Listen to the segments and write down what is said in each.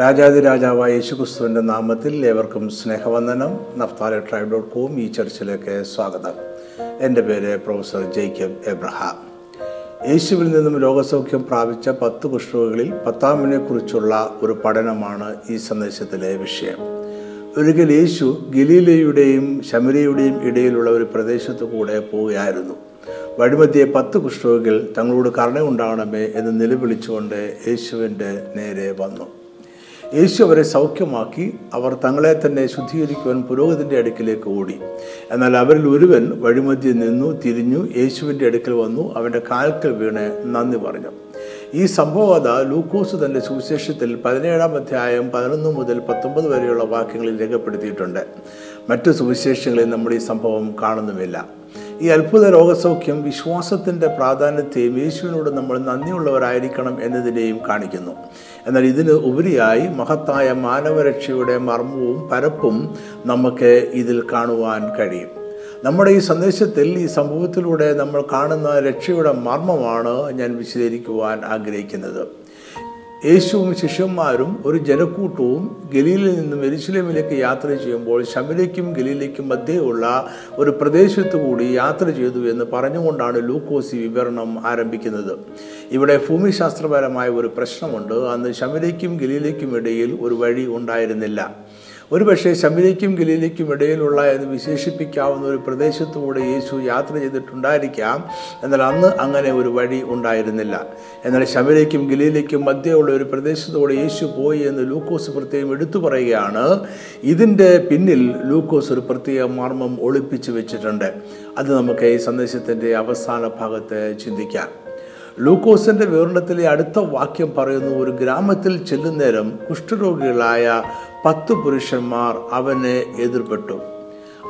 രാജാതിരാജാവായ യേശുക്രിസ്തുവിന്റെ നാമത്തിൽ ഏവർക്കും സ്നേഹവന്ദനം. നഫ്താലെ ട്രൈബ് ഡോട്ട് കോം ഈ ചർച്ചിലേക്ക് സ്വാഗതം. എന്റെ പേര് പ്രൊഫസർ ജേക്കബ് എബ്രഹാം. യേശുവിൽ നിന്നും രോഗസൗഖ്യം പ്രാപിച്ച പത്ത് കുഷ്ഠരോഗികളിൽ പത്താമിനെ കുറിച്ചുള്ള ഒരു പഠനമാണ് ഈ സന്ദേശത്തിലെ വിഷയം. ഒരിക്കൽ യേശു ഗലീലയുടെയും ശമരിയുടെയും ഇടയിലുള്ള ഒരു പ്രദേശത്തു കൂടെ പോവുകയായിരുന്നു. വഴിമധ്യേ പത്ത് കുഷ്ഠരോഗികൾ തങ്ങളോട് കരുണയുണ്ടാകണമേ എന്ന് നിലവിളിച്ചുകൊണ്ട് യേശുവിന്റെ നേരെ വന്നു. യേശു അവരെ സൗഖ്യമാക്കി അവർ തങ്ങളെ തന്നെ ശുദ്ധീകരിക്കുവാൻ പുരോഹിതന്റെ അടുക്കിലേക്ക് ഓടി. എന്നാൽ അവരിൽ ഒരുവൻ വഴിമധ്യം നിന്നു തിരിഞ്ഞു യേശുവിന്റെ അടുക്കൽ വന്നു അവന്റെ കാൽക്കൽ വീണ് നന്ദി പറഞ്ഞു. ഈ സംഭവത ലൂക്കോസ് തന്റെ സുവിശേഷത്തിൽ പതിനേഴാം അധ്യായം പതിനൊന്ന് മുതൽ പത്തൊമ്പത് വരെയുള്ള വാക്യങ്ങളിൽ രേഖപ്പെടുത്തിയിട്ടുണ്ട്. മറ്റു സുവിശേഷങ്ങളിൽ നമ്മൾ ഈ സംഭവം കാണുന്നുമില്ല. ഈ അത്ഭുത രോഗസൗഖ്യം വിശ്വാസത്തിന്റെ പ്രാധാന്യത്തെയും യേശുവിനോട് നമ്മൾ നന്ദിയുള്ളവരായിരിക്കണം എന്നതിനെയും കാണിക്കുന്നു. എന്നാൽ ഇതിന് ഉപരിയായി മഹത്തായ മാനവരക്ഷയുടെ മർമ്മവും പരപ്പും നമുക്ക് ഇതിൽ കാണുവാൻ കഴിയും. നമ്മുടെ ഈ സന്ദേശത്തിൽ ഈ സംഭവത്തിലൂടെ നമ്മൾ കാണുന്ന രക്ഷയുടെ മർമ്മമാണ് ഞാൻ വിശദീകരിക്കുവാൻ ആഗ്രഹിക്കുന്നത്. യേശുവും ശിഷ്യന്മാരും ഒരു ജനക്കൂട്ടവും ഗലീലിൽ നിന്നും എരിശിലേമിലേക്ക് യാത്ര ചെയ്യുമ്പോൾ ശമിലയ്ക്കും ഗലീലയ്ക്കും മധ്യയുള്ള ഒരു പ്രദേശത്തു കൂടി യാത്ര ചെയ്തു എന്ന് പറഞ്ഞുകൊണ്ടാണ് ലൂക്കോസി വിവരണം ആരംഭിക്കുന്നത്. ഇവിടെ ഭൂമിശാസ്ത്രപരമായ ഒരു പ്രശ്നമുണ്ട്. അന്ന് ശമിലയ്ക്കും ഗലീലയ്ക്കും ഇടയിൽ ഒരു വഴി ഉണ്ടായിരുന്നില്ല. ഒരുപക്ഷെ ശമിരയ്ക്കും ഗലീലയ്ക്കും ഇടയിലുള്ള എന്ന് വിശേഷിപ്പിക്കാവുന്ന ഒരു പ്രദേശത്തുകൂടെ യേശു യാത്ര ചെയ്തിട്ടുണ്ടായിരിക്കാം. എന്നാൽ അന്ന് അങ്ങനെ ഒരു വഴി ഉണ്ടായിരുന്നില്ല. എന്നാൽ ശമിരയ്ക്കും ഗലീലയ്ക്കും മധ്യമുള്ള ഒരു പ്രദേശത്തൂടെ യേശു പോയി എന്ന് ലൂക്കോസ് പ്രത്യേകം എടുത്തു പറയുകയാണ്. ഇതിന്റെ പിന്നിൽ ലൂക്കോസ് ഒരു പ്രത്യേക മർമ്മം ഒളിപ്പിച്ചു വെച്ചിട്ടുണ്ട്. അത് നമുക്ക് ഈ സന്ദേശത്തിന്റെ അവസാന ഭാഗത്ത് ചിന്തിക്കാം. ലൂക്കോസിന്റെ വിവരണത്തിലെ അടുത്ത വാക്യം പറയുന്നു ഒരു ഗ്രാമത്തിൽ ചെല്ലുന്നേരം കുഷ്ഠരോഗികളായ പത്ത് പുരുഷന്മാർ അവനെ എതിർപ്പെട്ടു.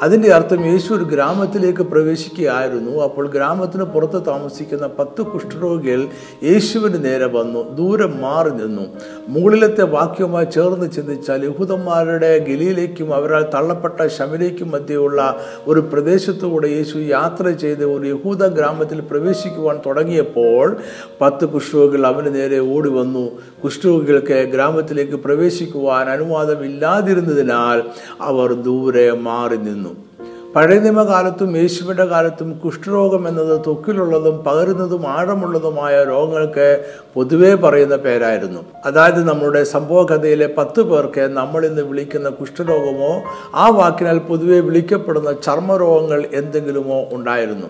അതിന്റെ അർത്ഥം യേശു ഒരു ഗ്രാമത്തിലേക്ക് പ്രവേശിക്കുകയായിരുന്നു. അപ്പോൾ ഗ്രാമത്തിന് പുറത്ത് താമസിക്കുന്ന പത്ത് കുഷ്ഠരോഗികൾ യേശുവിന് നേരെ വന്നു ദൂരം മാറി നിന്നു. മുകളിലത്തെ വാക്യവുമായി ചേർന്ന് ചിന്തിച്ചാൽ യഹൂദന്മാരുടെ ഗലിയിലേക്കും അവരാൽ തള്ളപ്പെട്ട ശമരയ്ക്കും മധ്യയുള്ള ഒരു പ്രദേശത്തുകൂടെ യേശു യാത്ര ചെയ്ത് ഒരു യഹൂദ ഗ്രാമത്തിൽ പ്രവേശിക്കുവാൻ തുടങ്ങിയപ്പോൾ പത്ത് കുഷ്ഠരോഗികൾ അവന് നേരെ ഓടി വന്നു. കുഷ്ഠരോഗികൾക്ക് ഗ്രാമത്തിലേക്ക് പ്രവേശിക്കുവാൻ അനുവാദമില്ലാതിരുന്നതിനാൽ അവർ ദൂരെ മാറി നിന്നു. പഴയ നിയമകാലത്തും യേശുവിന്റെ കാലത്തും കുഷ്ഠരോഗം എന്നത് തൊക്കിലുള്ളതും പകരുന്നതും ആഴമുള്ളതുമായ രോഗങ്ങൾക്ക് പൊതുവേ പറയുന്ന പേരായിരുന്നു. അതായത് നമ്മുടെ സംഭവകഥയിലെ പത്ത് പേർക്ക് നമ്മൾ ഇന്ന് വിളിക്കുന്ന കുഷ്ഠരോഗമോ ആ വാക്കിനാൽ പൊതുവെ വിളിക്കപ്പെടുന്ന ചർമ്മരോഗങ്ങൾ എന്തെങ്കിലുമോ ഉണ്ടായിരുന്നു.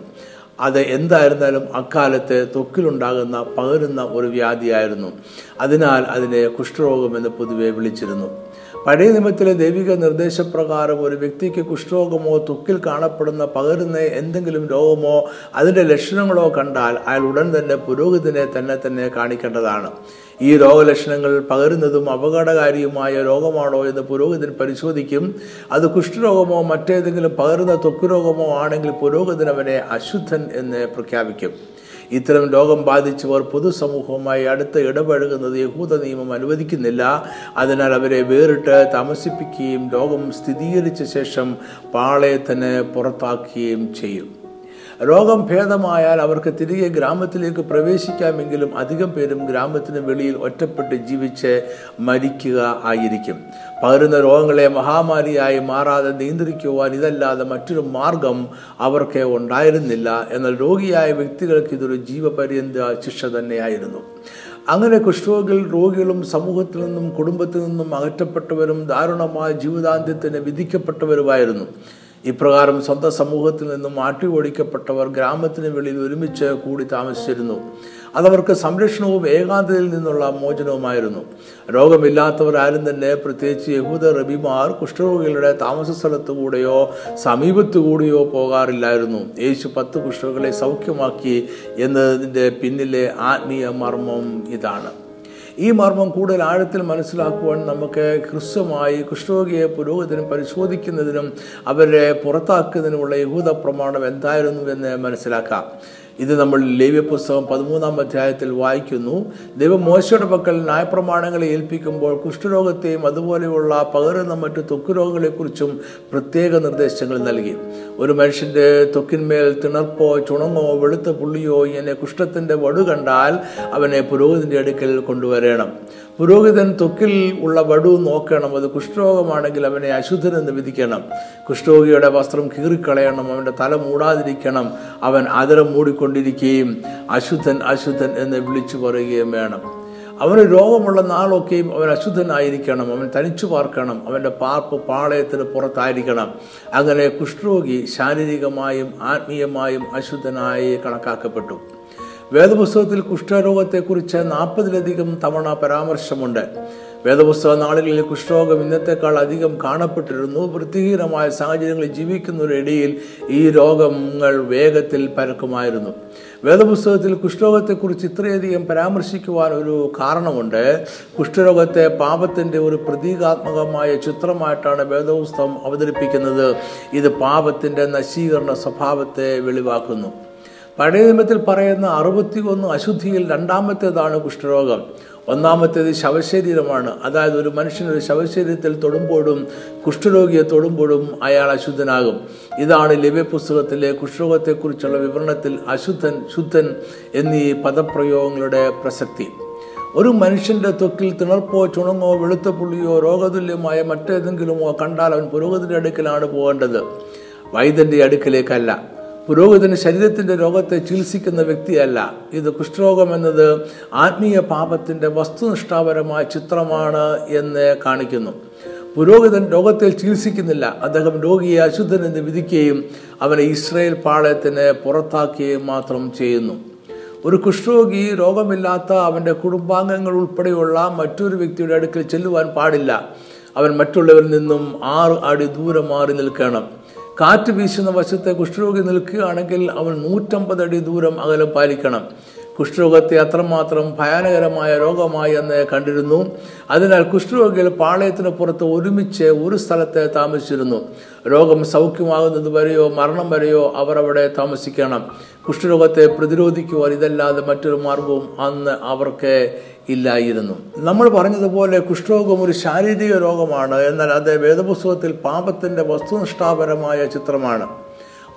അത് എന്തായിരുന്നാലും അക്കാലത്ത് ത്വക്കിലുണ്ടാകുന്ന പകരുന്ന ഒരു വ്യാധിയായിരുന്നു. അതിനാൽ അതിനെ കുഷ്ഠരോഗം എന്ന് പൊതുവെ വിളിച്ചിരുന്നു. പഴയ നിയമത്തിലെ ദൈവിക നിർദ്ദേശപ്രകാരം ഒരു വ്യക്തിക്ക് കുഷ്ഠരോഗമോ ത്വക്കിൽ കാണപ്പെടുന്ന പകരുന്ന എന്തെങ്കിലും രോഗമോ അതിന്റെ ലക്ഷണങ്ങളോ കണ്ടാൽ അയാൾ ഉടൻ തന്നെ പുരോഹിതനെ തന്നെ തന്നെ കാണിക്കേണ്ടതാണ്. ഈ രോഗലക്ഷണങ്ങൾ പകരുന്നതും അപകടകാരിയുമായ രോഗമാണോ എന്ന് പുരോഹിതൻ പരിശോധിക്കും. അത് കുഷ്ഠരോഗമോ മറ്റേതെങ്കിലും പകരുന്ന ത്വക്ക് രോഗമോ ആണെങ്കിൽ പുരോഹിതൻ അവനെ അശുദ്ധൻ എന്ന് പ്രഖ്യാപിക്കും. ഇത്തരം രോഗം ബാധിച്ചവർ പൊതുസമൂഹവുമായി അടുത്ത് ഇടപഴകുന്നത് യഹൂദ നിയമം അനുവദിക്കുന്നില്ല. അതിനാൽ അവരെ വേറിട്ട് താമസിപ്പിക്കുകയും രോഗം സ്ഥിരീകരിച്ച ശേഷം പാളയത്തിന് പുറത്താക്കുകയും ചെയ്യും. രോഗം ഭേദമായാൽ അവർക്ക് തിരികെ ഗ്രാമത്തിലേക്ക് പ്രവേശിക്കാമെങ്കിലും അധികം പേരും ഗ്രാമത്തിന് വെളിയിൽ ഒറ്റപ്പെട്ട് ജീവിച്ച് മരിക്കുക ആയിരിക്കും. പകരുന്ന രോഗങ്ങളെ മഹാമാരിയായി മാറാതെ നിയന്ത്രിക്കുവാൻ ഇതല്ലാതെ മറ്റൊരു മാർഗം അവർക്ക് ഉണ്ടായിരുന്നില്ല. എന്നാൽ രോഗിയായ വ്യക്തികൾക്ക് ഇതൊരു ജീവപര്യന്ത ശിക്ഷ തന്നെയായിരുന്നു. അങ്ങനെ കുഷ്ഠരോഗികൾ രോഗികളും സമൂഹത്തിൽ നിന്നും കുടുംബത്തിൽ നിന്നും അകറ്റപ്പെട്ടവരും ദാരുണമായ ജീവിതാന്ത്യത്തിന് വിധിക്കപ്പെട്ടവരുമായിരുന്നു. ഇപ്രകാരം സ്വന്തം സമൂഹത്തിൽ നിന്നും മാറ്റി ഓടിക്കപ്പെട്ടവർ ഗ്രാമത്തിന് വെളിയിൽ ഒരുമിച്ച് കൂടി താമസിച്ചിരുന്നു. അതവർക്ക് സംരക്ഷണവും ഏകാന്തതയിൽ നിന്നുള്ള മോചനവുമായിരുന്നു. രോഗമില്ലാത്തവർ ആരും തന്നെ പ്രത്യേകിച്ച് യഹൂദ റബിമാർ കുഷ്ഠരോഗികളുടെ താമസ സ്ഥലത്തുകൂടെയോ സമീപത്തുകൂടെയോ പോകാറില്ലായിരുന്നു. യേശു പത്ത് കുഷ്ഠരോഗികളെ സൗഖ്യമാക്കി എന്നതിന്റെ പിന്നിലെ ആത്മീയ മർമ്മം ഇതാണ്. ഈ മർമ്മം കൂടുതൽ ആഴത്തിൽ മനസ്സിലാക്കുവാൻ നമുക്ക് ഹ്രസ്വമായി കുഷ്ഠരോഗിയെ പുരോഗതിനും പരിശോധിക്കുന്നതിനും അവരെ പുറത്താക്കുന്നതിനുമുള്ള യഹൂദ പ്രമാണം എന്തായിരുന്നു എന്ന് മനസ്സിലാക്കാം. ഇത് നമ്മൾ ലേവ്യ പുസ്തകം പതിമൂന്നാം അധ്യായത്തിൽ വായിക്കുന്നു. ദൈവം മോശയുടെ പക്കൽ ന്യായപ്രമാണങ്ങളെ ഏൽപ്പിക്കുമ്പോൾ കുഷ്ഠരോഗത്തെയും അതുപോലെയുള്ള പകരുന്ന മറ്റു ത്വക്ക് രോഗങ്ങളെക്കുറിച്ചും പ്രത്യേക നിർദ്ദേശങ്ങൾ നൽകി. ഒരു മനുഷ്യന്റെ ത്വക്കിന്മേൽ തിണർപ്പോ ചുണങ്ങോ വെളുത്ത പുള്ളിയോ ഇങ്ങനെ കുഷ്ഠത്തിന്റെ വടു കണ്ടാൽ അവനെ പുരോഹിതന്റെ അടുക്കൽ കൊണ്ടുവരണം. പുരോഹിതൻ ത്വക്കിൽ ഉള്ള വടു നോക്കണം. അത് കുഷ്ഠരോഗമാണെങ്കിൽ അവനെ അശുദ്ധൻ എന്ന് വിധിക്കണം. കുഷ്ഠരോഗിയുടെ വസ്ത്രം കീറിക്കളയണം. അവന്റെ തല മൂടാതിരിക്കണം. അവൻ അതിരം മൂടിക്കൊണ്ടിരിക്കുകയും അശുദ്ധൻ അശുദ്ധൻ എന്ന് വിളിച്ചു പറയുകയും വേണം. അവന് രോഗമുള്ള നാളൊക്കെയും അവൻ അശുദ്ധനായിരിക്കണം. അവൻ തനിച്ചു പാർക്കണം. അവന്റെ പാർപ്പ് പാളയത്തിന് പുറത്തായിരിക്കണം. അങ്ങനെ കുഷ്ഠരോഗി ശാരീരികമായും ആത്മീയമായും അശുദ്ധനായി കണക്കാക്കപ്പെട്ടു. വേദപുസ്തകത്തിൽ കുഷ്ഠരോഗത്തെക്കുറിച്ച് നാൽപ്പതിലധികം തവണ പരാമർശമുണ്ട്. വേദപുസ്തക നാളുകളിൽ കുഷ്ഠരോഗം ഇന്നത്തെക്കാൾ അധികം കാണപ്പെട്ടിരുന്നു. വൃത്തിഹീനമായ സാഹചര്യങ്ങളിൽ ജീവിക്കുന്നവരിടയിൽ ഈ രോഗങ്ങൾ വേഗത്തിൽ പരക്കുമായിരുന്നു. വേദപുസ്തകത്തിൽ കുഷ്ഠരോഗത്തെക്കുറിച്ച് ഇത്രയധികം പരാമർശിക്കുവാൻ ഒരു കാരണമുണ്ട്. കുഷ്ഠരോഗത്തെ പാപത്തിന്റെ ഒരു പ്രതീകാത്മകമായ ചിത്രമായിട്ടാണ് വേദപുസ്തകം അവതരിപ്പിക്കുന്നത്. ഇത് പാപത്തിന്റെ നശീകരണ സ്വഭാവത്തെ വെളിവാക്കുന്നു. പഴയ നിയമത്തിൽ പറയുന്ന അറുപത്തി ഒന്ന് അശുദ്ധിയിൽ രണ്ടാമത്തേതാണ് കുഷ്ഠരോഗം. ഒന്നാമത്തേത് ശവശരീരമാണ്. അതായത് ഒരു മനുഷ്യൻ ഒരു ശവശരീരത്തിൽ തൊടുമ്പോഴും കുഷ്ഠരോഗിയെ തൊടുമ്പോഴും അയാൾ അശുദ്ധനാകും. ഇതാണ് ലവ്യ പുസ്തകത്തിലെ കുഷ്ഠരോഗത്തെക്കുറിച്ചുള്ള വിവരണത്തിൽ അശുദ്ധൻ ശുദ്ധൻ എന്നീ പദപ്രയോഗങ്ങളുടെ പ്രസക്തി. ഒരു മനുഷ്യന്റെ ത്വക്കിൽ തിണർപ്പോ ചുണങ്ങോ വെളുത്ത പുള്ളിയോ രോഗതുല്യമായ മറ്റേതെങ്കിലുമോ കണ്ടാൽ അവൻ പുരോഗതിയുടെ അടുക്കലാണ് പോകേണ്ടത്. വൈദ്യന്റെ അടുക്കലേക്കല്ല. പുരോഹിതന് ശരീരത്തിന്റെ രോഗത്തെ ചികിത്സിക്കുന്ന വ്യക്തിയല്ല. ഇത് കുഷ്ഠരോഗം എന്നത് ആത്മീയ പാപത്തിന്റെ വസ്തുനിഷ്ഠാപരമായ ചിത്രമാണ് എന്ന് കാണിക്കുന്നു. പുരോഹിതൻ രോഗത്തിൽ ചികിത്സിക്കുന്നില്ല. അദ്ദേഹം രോഗിയെ അശുദ്ധൻ എന്ന് വിധിക്കുകയും അവനെ ഇസ്രയേൽ പാളയത്തിന് പുറത്താക്കുകയും മാത്രം ചെയ്യുന്നു. ഒരു കുഷ്ഠരോഗി രോഗമില്ലാത്ത അവന്റെ കുടുംബാംഗങ്ങൾ ഉൾപ്പെടെയുള്ള മറ്റൊരു വ്യക്തിയുടെ അടുക്കൽ ചെല്ലുവാൻ പാടില്ല. അവൻ മറ്റുള്ളവരിൽ നിന്നും ആറ് അടി ദൂരം മാറി നിൽക്കണം. കാറ്റ് വീശുന്ന വശത്തെ കുഷ്ഠരോഗി നിൽക്കുകയാണെങ്കിൽ അവൻ നൂറ്റമ്പത് അടി ദൂരം അകലം പാലിക്കണം. കുഷ്ഠരോഗത്തെ അത്രമാത്രം ഭയാനകരമായ രോഗമായി എന്ന് കണ്ടിരുന്നു. അതിനാൽ കുഷ്ഠരോഗികൾ പാളയത്തിന് പുറത്ത് ഒരുമിച്ച് ഒരു സ്ഥലത്ത് താമസിച്ചിരുന്നു. രോഗം സൗഖ്യമാകുന്നത് വരെയോ മരണം വരെയോ അവർ അവിടെ താമസിക്കണം. കുഷ്ഠരോഗത്തെ പ്രതിരോധിക്കുവാൻ ഇതല്ലാതെ മറ്റൊരു മാർഗവും അന്ന് അവർക്ക് ഇല്ലായിരുന്നു. നമ്മൾ പറഞ്ഞതുപോലെ കുഷ്ഠരോഗം ഒരു ശാരീരിക രോഗമാണ് എന്നാൽ അത് വേദപുസ്തകത്തിൽ പാപത്തിന്റെ വസ്തുനിഷ്ഠാപരമായ ചിത്രമാണ്.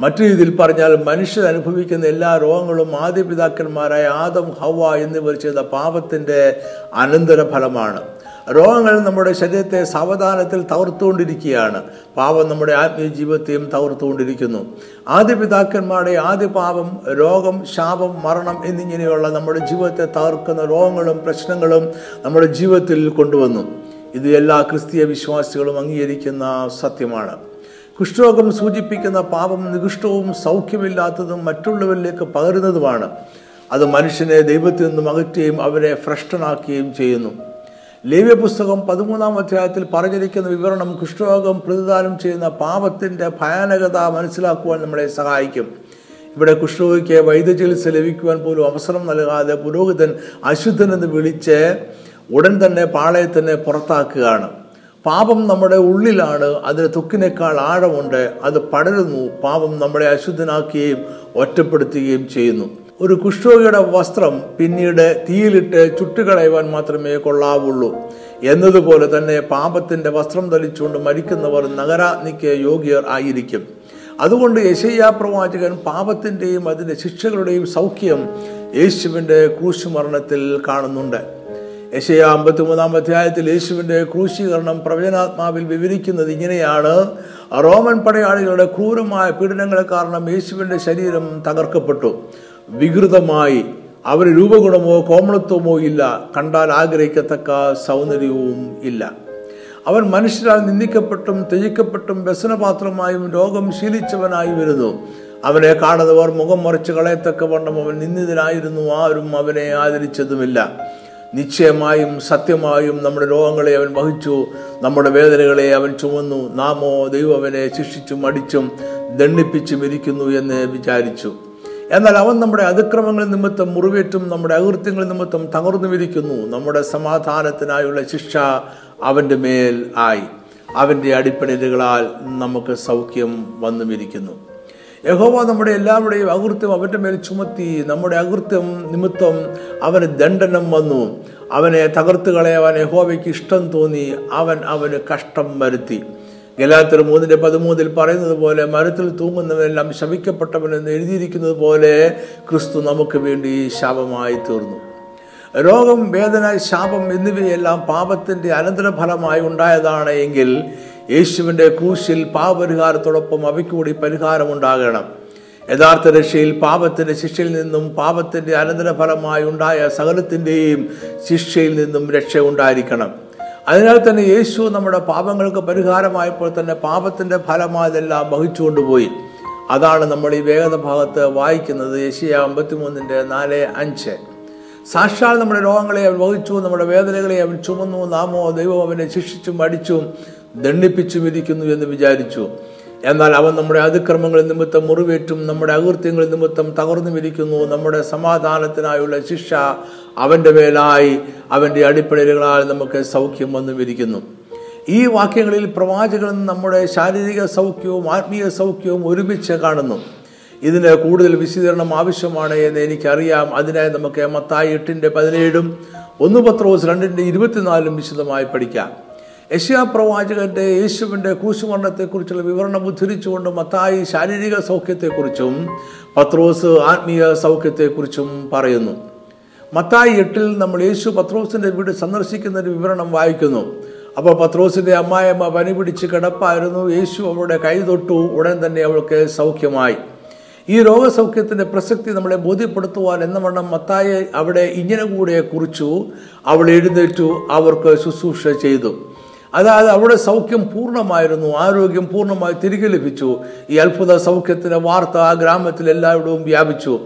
മറ്റു രീതിയിൽ പറഞ്ഞാൽ മനുഷ്യർ അനുഭവിക്കുന്ന എല്ലാ രോഗങ്ങളും ആദ്യപിതാക്കന്മാരായ ആദം ഹവ എന്നിവർ ചെയ്ത പാപത്തിന്റെ അനന്തരഫലമാണ്. രോഗങ്ങൾ നമ്മുടെ ശരീരത്തെ സാവധാനത്തിൽ തകർത്തുകൊണ്ടിരിക്കുകയാണ്. പാപം നമ്മുടെ ആത്മീയ ജീവിതത്തെയും തകർത്തുകൊണ്ടിരിക്കുന്നു. ആദ്യ പിതാക്കന്മാരുടെ ആദ്യ പാപം രോഗം ശാപം മരണം എന്നിങ്ങനെയുള്ള നമ്മുടെ ജീവിതത്തെ തകർക്കുന്ന രോഗങ്ങളും പ്രശ്നങ്ങളും നമ്മുടെ ജീവിതത്തിൽ കൊണ്ടുവന്നു. ഇത് എല്ലാ ക്രിസ്തീയ വിശ്വാസികളും അംഗീകരിക്കുന്ന സത്യമാണ്. കുഷ്ഠരോഗം സൂചിപ്പിക്കുന്ന പാപം നികൃഷ്ടവും സൗഖ്യമില്ലാത്തതും മറ്റുള്ളവരിലേക്ക് പകരുന്നതുമാണ്. അത് മനുഷ്യനെ ദൈവത്തിൽ നിന്നും അകറ്റുകയും അവരെ ഭ്രഷ്ടനാക്കുകയും ചെയ്യുന്നു. ലേവ്യ പുസ്തകം പതിമൂന്നാം അധ്യായത്തിൽ പറഞ്ഞിരിക്കുന്ന വിവരണം കുഷ്ഠരോഗം പ്രതിദാനം ചെയ്യുന്ന പാപത്തിന്റെ ഭയാനകത മനസ്സിലാക്കുവാൻ നമ്മളെ സഹായിക്കും. ഇവിടെ കുഷ്ഠരോഗിക്ക് വൈദ്യചികിത്സ ലഭിക്കുവാൻ പോലും അവസരം നൽകാതെ പുരോഹിതൻ അശുദ്ധനെന്ന് വിളിച്ച് ഉടൻ തന്നെ പാളയത്തിനെ പുറത്താക്കുകയാണ്. പാപം നമ്മുടെ ഉള്ളിലാണ് അതിന് തൊക്കിനേക്കാൾ ആഴമുണ്ട് അത് പടരുന്നു പാപം നമ്മളെ അശുദ്ധനാക്കുകയും ഒറ്റപ്പെടുത്തുകയും ചെയ്യുന്നു. ഒരു കുഷ്ഠരോഗിയുടെ വസ്ത്രം പിന്നീട് തീയിലിട്ട് ചുട്ടുകളയുവാൻ മാത്രമേ കൊള്ളാവുള്ളൂ. എന്നതുപോലെ തന്നെ പാപത്തിന്റെ വസ്ത്രം ധരിച്ചുകൊണ്ട് മരിക്കുന്നവർ നഗരാഗ്നിക്ക് യോഗ്യർ ആയിരിക്കും. അതുകൊണ്ട് യശയ്യ പ്രവാചകൻ പാപത്തിന്റെയും അതിന്റെ ശിക്ഷകളുടെയും സൗഖ്യം യേശുവിന്റെ ക്രൂശുമരണത്തിൽ കാണുന്നുണ്ട്. യശയ അമ്പത്തിമൂന്നാം അധ്യായത്തിൽ യേശുവിന്റെ ക്രൂശീകരണം പ്രവചനാത്മാവിൽ വിവരിക്കുന്നത് ഇങ്ങനെയാണ്. റോമൻ പടയാളികളുടെ ക്രൂരമായ പീഡനങ്ങളെ കാരണം യേശുവിന്റെ ശരീരം തകർക്കപ്പെട്ടു. വികൃതമായി അവന് രൂപഗുണമോ കോമളത്വമോ ഇല്ല. കണ്ടാൽ ആഗ്രഹിക്കത്തക്ക സൗന്ദര്യവും ഇല്ല. അവൻ മനുഷ്യരാൽ നിന്ദിക്കപ്പെട്ടും ത്യജിക്കപ്പെട്ടും വ്യസനപാത്രമായും രോഗം ശീലിച്ചവനായി വരുന്നു. അവനെ കാണുന്നവർ മുഖം മറിച്ച് കളയത്തക്കവണ്ണം അവൻ നിന്ദിതനായിരുന്നു. ആരും അവനെ ആദരിച്ചതുമില്ല. നിശ്ചയമായും സത്യമായും നമ്മുടെ രോഗങ്ങളെ അവൻ വഹിച്ചു. നമ്മുടെ വേദനകളെ അവൻ ചുമന്നു. നാമോ ദൈവം അവനെ ശിക്ഷിച്ചും അടിച്ചും ദണ്ഡിപ്പിച്ചും ഇരിക്കുന്നു എന്ന് വിചാരിച്ചു. എന്നാൽ അവൻ നമ്മുടെ അതിക്രമങ്ങൾ നിമിത്തം മുറിവേറ്റും നമ്മുടെ അകൃത്യങ്ങൾ നിമിത്തം തകർന്നു വിധിക്കുന്നു നമ്മുടെ സമാധാനത്തിനായുള്ള ശിക്ഷ അവന്റെ മേൽ ആയി. അവന്റെ അടിപ്പണിലുകളാൽ നമുക്ക് സൗഖ്യം വന്നുമിരിക്കുന്നു യഹോവ നമ്മുടെ എല്ലാവരുടെയും അകൃത്യം അവന്റെ മേൽ ചുമത്തി നമ്മുടെ അകൃത്യം നിമിത്തം അവന് ദണ്ഡനം വന്നു. അവനെ തകർത്ത് കളയാൻ യഹോവയ്ക്ക് ഇഷ്ടം തോന്നി. അവൻ അവന് കഷ്ടം വരുത്തി. ഗലാത്തർ മൂന്നിന്റെ പതിമൂന്നിൽ പറയുന്നത് പോലെ മരത്തിൽ തൂങ്ങുന്നവനെല്ലാം ശപിക്കപ്പെട്ടവനെന്ന് എഴുതിയിരിക്കുന്നത് പോലെ ക്രിസ്തു നമുക്ക് വേണ്ടി ശാപമായി തീർന്നു. രോഗം വേദന ശാപം എന്നിവയെല്ലാം പാപത്തിന്റെ അനന്തരഫലമായി ഉണ്ടായതാണ് എങ്കിൽ യേശുവിന്റെ ക്രൂശിൽ പാപപരിഹാരത്തോടൊപ്പം പരിഹാരം പരിഹാരമുണ്ടാകണം. യഥാർത്ഥ രക്ഷയിൽ പാപത്തിന്റെ ശിക്ഷയിൽ നിന്നും പാപത്തിന്റെ അനന്തരഫലമായി ഉണ്ടായ സകലത്തിന്റെയും ശിക്ഷയിൽ നിന്നും രക്ഷ ഉണ്ടായിരിക്കണം. അതിനാൽ തന്നെ യേശു നമ്മുടെ പാപങ്ങൾക്ക് പരിഹാരമായപ്പോൾ തന്നെ പാപത്തിന്റെ ഫലമായതെല്ലാം വഹിച്ചുകൊണ്ടുപോയി. അതാണ് നമ്മൾ ഈ വേഗത ഭാഗത്ത് വായിക്കുന്നത് യേശിയ അമ്പത്തിമൂന്നിന്റെ നാല് അഞ്ച്. സാക്ഷാൽ നമ്മുടെ രോഗങ്ങളെ അവൻ വഹിച്ചു നമ്മുടെ വേദനകളെ അവൻ ചുമന്നു നാമോ ദൈവം അവനെ ശിക്ഷിച്ചും അടിച്ചും ദണ്ഡിപ്പിച്ചും ഇരിക്കുന്നു എന്ന് വിചാരിച്ചു. എന്നാൽ അവൻ നമ്മുടെ അതിക്രമങ്ങൾ നിമിത്തം മുറിവേറ്റും നമ്മുടെ അകൃത്യങ്ങൾ നിമിത്തം തകർന്നു വിരിക്കുന്നു നമ്മുടെ സമാധാനത്തിനായുള്ള ശിക്ഷ അവന്റെ മേലായി അവന്റെ അടിപ്പടലുകളാൽ നമുക്ക് സൗഖ്യം വന്നു വിരിക്കുന്നു ഈ വാക്യങ്ങളിൽ പ്രവാചകൻ നമ്മുടെ ശാരീരിക സൗഖ്യവും ആത്മീയ സൗഖ്യവും ഒരുമിച്ച് കാണുന്നു. ഇതിന് കൂടുതൽ വിശദീകരണം ആവശ്യമാണ് എന്ന് എനിക്കറിയാം. അതിനായി നമുക്ക് മത്തായി എട്ടിന്റെ പതിനേഴും ഒന്ന് പത്രോസ് രണ്ടിന്റെ ഇരുപത്തിനാലും വിശദമായി പഠിക്കാം. യശ്യാ പ്രവാചകന്റെ യേശുവിന്റെ ക്രൂശുമരണത്തെക്കുറിച്ചുള്ള വിവരണം ഉദ്ധരിച്ചുകൊണ്ട് മത്തായി ശാരീരിക സൗഖ്യത്തെക്കുറിച്ചും പത്രോസ് ആത്മീയ സൗഖ്യത്തെക്കുറിച്ചും പറയുന്നു. മത്തായി എട്ടിൽ നമ്മൾ യേശു പത്രോസിന്റെ വീട് സന്ദർശിക്കുന്ന ഒരു വിവരണം വായിക്കുന്നു. അപ്പോൾ പത്രോസിന്റെ അമ്മായിയമ്മ പനി പിടിച്ച് കിടപ്പായിരുന്നു. യേശു അവളുടെ കൈ തൊട്ടു. ഉടൻ തന്നെ അവൾക്ക് സൗഖ്യമായി. ഈ രോഗസൗഖ്യത്തിന്റെ പ്രസക്തി നമ്മളെ ബോധ്യപ്പെടുത്തുവാൻ എന്ന വണ്ണം മത്തായെ അവിടെ ഇങ്ങനെ കൂടെ കുറിച്ചു. അവൾ എഴുന്നേറ്റു. അവർക്ക് ശുശ്രൂഷ ചെയ്തു. അതായത് അവിടെ സൗഖ്യം പൂർണമായിരുന്നു ആരോഗ്യം പൂർണമായി തിരികെ ലഭിച്ചു. ഈ അത്ഭുത സൗഖ്യത്തിന്റെ വാർത്ത ആ ഗ്രാമത്തിൽ എല്ലായിടവും വ്യാപിച്ചു.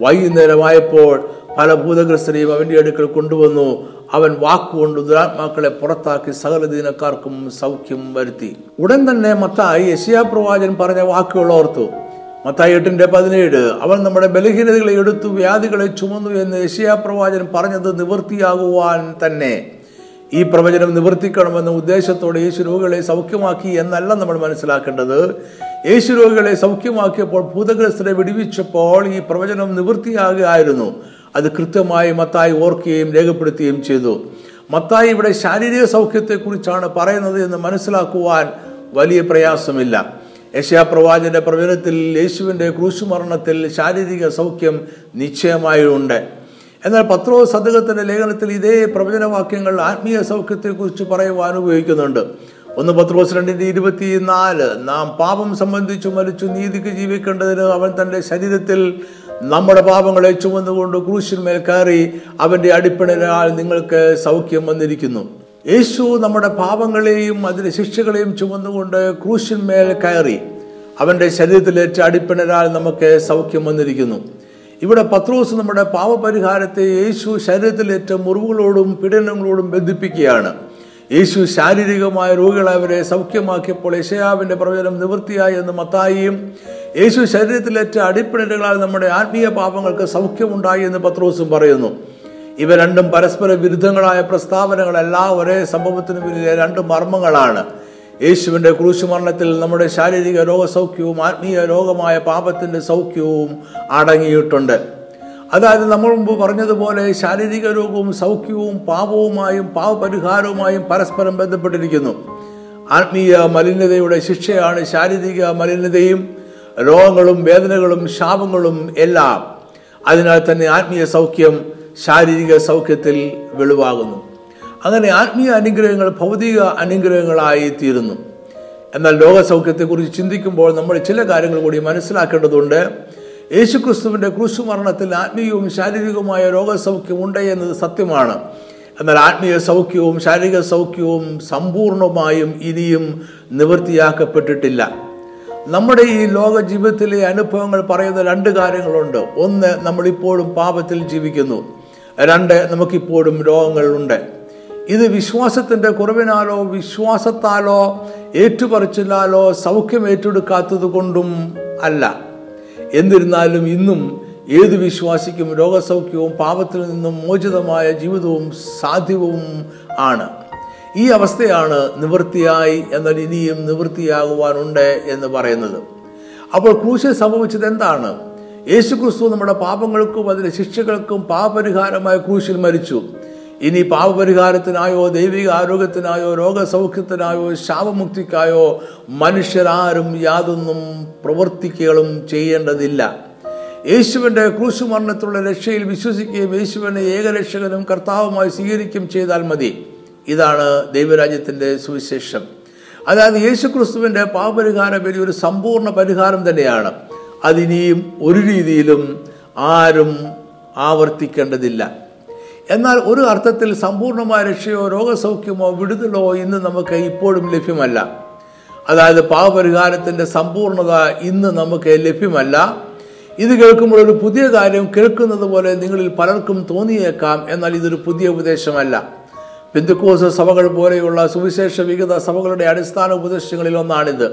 വൈകുന്നേരമായപ്പോൾ പല ഭൂതഗ്രസ്തരെയും അവന്റെ അടുക്കൽ കൊണ്ടുവന്നു. അവൻ വാക്കുകൊണ്ട് ദുരാത്മാക്കളെ പുറത്താക്കി സകല ദീനക്കാർക്കും സൗഖ്യം വരുത്തി. ഉടൻ തന്നെ മത്തായി യശിയാ പ്രവാചകൻ പറഞ്ഞ വാക്കുകൾ ഓർത്തു. മത്തായി എട്ടിന്റെ പതിനേഴ് അവൻ നമ്മുടെ ബലഹീനതകളെ എടുത്തു വ്യാധികളെ ചുമന്നു എന്ന് യശിയാ പ്രവാചകൻ പറഞ്ഞത് നിവൃത്തിയാകുവാൻ തന്നെ. ഈ പ്രവചനം നിവർത്തിക്കണമെന്ന ഉദ്ദേശത്തോടെ യേശു രോഗികളെ സൗഖ്യമാക്കി എന്നല്ല നമ്മൾ മനസ്സിലാക്കേണ്ടത്. യേശു രോഗികളെ സൗഖ്യമാക്കിയപ്പോൾ ഭൂതഗ്രസ്തരെ വിടുവിച്ചപ്പോൾ ഈ പ്രവചനം നിവൃത്തിയാകുകയായിരുന്നു അത് കൃത്യമായി മത്തായി ഓർക്കുകയും രേഖപ്പെടുത്തുകയും ചെയ്തു. മത്തായി ഇവിടെ ശാരീരിക സൗഖ്യത്തെക്കുറിച്ചാണ് പറയുന്നത് എന്ന് മനസ്സിലാക്കുവാൻ വലിയ പ്രയാസമില്ല. യശയാപ്രവാചന്റെ പ്രവചനത്തിൽ യേശുവിന്റെ ക്രൂശുമരണത്തിൽ ശാരീരിക സൗഖ്യം നിശ്ചയമായുണ്ട്. എന്നാൽ പത്രോ സദകത്തിന്റെ ലേഖനത്തിൽ ഇതേ പ്രവചനവാക്യങ്ങൾ ആത്മീയ സൗഖ്യത്തെക്കുറിച്ച് പറയുവാൻ ഉപയോഗിക്കുന്നുണ്ട്. ഒന്ന് പത്രോസ് രണ്ടിന്റെ ഇരുപത്തിനാല് നാം പാപം സംബന്ധിച്ചു മരിച്ചു നീതിക്ക് ജീവിക്കേണ്ടതിന് അവൻ തന്റെ ശരീരത്തിൽ നമ്മുടെ പാപങ്ങളെ ചുമന്നുകൊണ്ട് ക്രൂശിന്മേൽ കയറി അവന്റെ അടിപ്പിണരാൽ നിങ്ങൾക്ക് സൗഖ്യം വന്നിരിക്കുന്നു. യേശു നമ്മുടെ പാപങ്ങളെയും അതിന്റെ ശിക്ഷകളെയും ചുമന്നുകൊണ്ട് ക്രൂശിന്മേൽ കയറി അവന്റെ ശരീരത്തിലേറ്റ അടിപ്പിണരാൽ നമുക്ക് സൗഖ്യം വന്നിരിക്കുന്നു. ഇവിടെ പത്രോസ് നമ്മുടെ പാപപരിഹാരത്തെ യേശു ശരീരത്തിലേറ്റ മുറിവുകളോടും പീഡനങ്ങളോടും ബന്ധിപ്പിക്കുകയാണ്. യേശു ശാരീരികമായ രോഗികളെ അവരെ സൗഖ്യമാക്കിയപ്പോൾ യശയാവിന്റെ പ്രവചനം നിവൃത്തിയായി എന്ന് മത്തായിയും യേശു ശരീരത്തിലേറ്റ അടിപ്പിണരുകളാൽ നമ്മുടെ ആത്മീയ പാപങ്ങൾക്ക് സൗഖ്യമുണ്ടായി എന്ന് പത്രോസും പറയുന്നു. ഇവ രണ്ടും പരസ്പര വിരുദ്ധങ്ങളായ പ്രസ്താവനകളല്ല ഒരേ സംഭവത്തിന് പിന്നിലെ രണ്ട് മർമ്മങ്ങളാണ്. യേശുവിന്റെ ക്രൂശുമരണത്തിൽ നമ്മുടെ ശാരീരിക രോഗസൗഖ്യവും ആത്മീയ രോഗമായ പാപത്തിന്റെ സൗഖ്യവും അടങ്ങിയിട്ടുണ്ട്. അതായത് നമ്മൾ മുമ്പ് പറഞ്ഞതുപോലെ ശാരീരിക രോഗവും സൗഖ്യവും പാപവുമായും പാപപരിഹാരവുമായും പരസ്പരം ബന്ധപ്പെട്ടിരിക്കുന്നു. ആത്മീയ മലിനതയുടെ ശിക്ഷയാണ് ശാരീരിക മലിനതയും രോഗങ്ങളും വേദനകളും ശാപങ്ങളും എല്ലാം. അതിനാൽ തന്നെ ആത്മീയ സൗഖ്യം ശാരീരിക സൗഖ്യത്തിൽ വെളിവാകുന്നു. അങ്ങനെ ആത്മീയ അനുഗ്രഹങ്ങൾ ഭൗതിക അനുഗ്രഹങ്ങളായി തീരുന്നു. എന്നാൽ ലോകസൗഖ്യത്തെക്കുറിച്ച് ചിന്തിക്കുമ്പോൾ നമ്മൾ ചില കാര്യങ്ങൾ കൂടി മനസ്സിലാക്കേണ്ടതുണ്ട്. യേശുക്രിസ്തുവിന്റെ ക്രൂശുമരണത്തിൽ ആത്മീയവും ശാരീരികവുമായ രോഗസൗഖ്യം ഉണ്ട് എന്നത് സത്യമാണ്. എന്നാൽ ആത്മീയ സൗഖ്യവും ശാരീരിക സൗഖ്യവും സമ്പൂർണമായും ഇനിയും നിവൃത്തിയാക്കപ്പെട്ടിട്ടില്ല. നമ്മുടെ ഈ ലോക ജീവിതത്തിലെ അനുഭവങ്ങൾ പറയുന്ന രണ്ട് കാര്യങ്ങളുണ്ട്. ഒന്ന് നമ്മൾ ഇപ്പോഴും പാപത്തിൽ ജീവിക്കുന്നു. രണ്ട് നമുക്കിപ്പോഴും രോഗങ്ങളുണ്ട്. ഇത് വിശ്വാസത്തിന്റെ കുറവിനാലോ വിശ്വാസത്താലോ ഏറ്റുപറിച്ചില്ലാലോ സൗഖ്യം ഏറ്റെടുക്കാത്തത് കൊണ്ടും അല്ല. എന്നിരുന്നാലും ഇന്നും ഏത് വിശ്വാസിക്കും രോഗസൗഖ്യവും പാപത്തിൽ നിന്നും മോചിതമായ ജീവിതവും സാധ്യവും ആണ്. ഈ അവസ്ഥയാണ് നിവൃത്തിയായി എന്നാൽ ഇനിയും നിവൃത്തിയാകുവാനുണ്ട് എന്ന് പറയുന്നത്. അപ്പോൾ ക്രൂശിൽ സംഭവിച്ചത് എന്താണ്? യേശു ക്രിസ്തു നമ്മുടെ പാപങ്ങൾക്കും അതിന്റെ ശിക്ഷകൾക്കും പാപപരിഹാരമായ ക്രൂശിൽ മരിച്ചു. ഇനി പാപപരിഹാരത്തിനായോ ദൈവിക ആരോഗ്യത്തിനായോ രോഗസൗഖ്യത്തിനായോ ശാപമുക്തിക്കായോ മനുഷ്യരാരും യാതൊന്നും പ്രവർത്തിക്കുകകളും ചെയ്യേണ്ടതില്ല. യേശുവിന്റെ ക്രൂശുമരണത്തിലുള്ള രക്ഷയിൽ വിശ്വസിക്കുകയും യേശുവിനെ ഏകരക്ഷകനും കർത്താവുമായി സ്വീകരിക്കുകയും ചെയ്താൽ മതി. ഇതാണ് ദൈവരാജ്യത്തിന്റെ സുവിശേഷം. അതായത് യേശു ക്രിസ്തുവിന്റെ പാപപരിഹാര ബലി ഒരു സമ്പൂർണ പരിഹാരം തന്നെയാണ്. അതിനിയും ഒരു രീതിയിലും ആരും ആവർത്തിക്കേണ്ടതില്ല. എന്നാൽ ഒരു അർത്ഥത്തിൽ സമ്പൂർണമായ രക്ഷയോ രോഗസൗഖ്യമോ വിടുതലോ ഇന്ന് നമുക്ക് ഇപ്പോഴും ലഭ്യമല്ല. അതായത് പാവപരിഹാരത്തിന്റെ സമ്പൂർണത ഇന്ന് നമുക്ക് ലഭ്യമല്ല. ഇത് കേൾക്കുമ്പോൾ ഒരു പുതിയ കാര്യം കേൾക്കുന്നത് പോലെ നിങ്ങളിൽ പലർക്കും തോന്നിയേക്കാം. എന്നാൽ ഇതൊരു പുതിയ ഉപദേശമല്ല. ബിന്ദുക്കോസ് സഭകൾ പോലെയുള്ള സുവിശേഷ വിഹിത സഭകളുടെ അടിസ്ഥാന ഉപദേശങ്ങളിൽ ഒന്നാണിത്.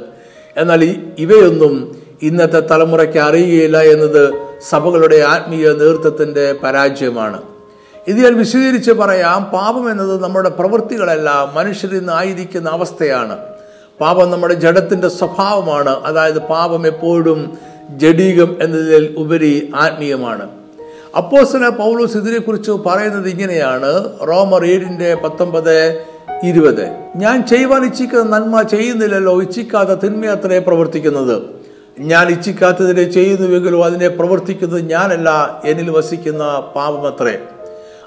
എന്നാൽ ഇവയൊന്നും ഇന്നത്തെ തലമുറയ്ക്ക് അറിയുകയില്ല എന്നത് സഭകളുടെ ആത്മീയ നേതൃത്വത്തിന്റെ പരാജയമാണ്. ഇത് ഞാൻ വിശദീകരിച്ച് പറയാം പാപം എന്നത് നമ്മുടെ പ്രവൃത്തികളല്ല മനുഷ്യരിൽ നിന്ന് ആയിരിക്കുന്ന അവസ്ഥയാണ്. പാപം നമ്മുടെ ജഡത്തിന്റെ സ്വഭാവമാണ് അതായത് പാപം എപ്പോഴും ജഡീകം എന്നതിൽ ഉപരി ആത്മീയമാണ്. അപ്പോസന പൗലോസ് ഇതിനെക്കുറിച്ച് പറയുന്നത് ഇങ്ങനെയാണ് റോമർ ഏഴിന്റെ പത്തൊമ്പത് ഇരുപത്. ഞാൻ ചെയ്യുവാൻ ഇച്ഛിക്കുന്ന നന്മ ചെയ്യുന്നില്ലല്ലോ ഇച്ഛിക്കാത്ത തിന്മയത്രേ പ്രവർത്തിക്കുന്നത്. ഞാൻ ഇച്ഛിക്കാത്തതിനെ ചെയ്യുന്നുവെങ്കിലും അതിനെ പ്രവർത്തിക്കുന്നത് ഞാനല്ല എന്നിൽ വസിക്കുന്ന പാപമത്രേ.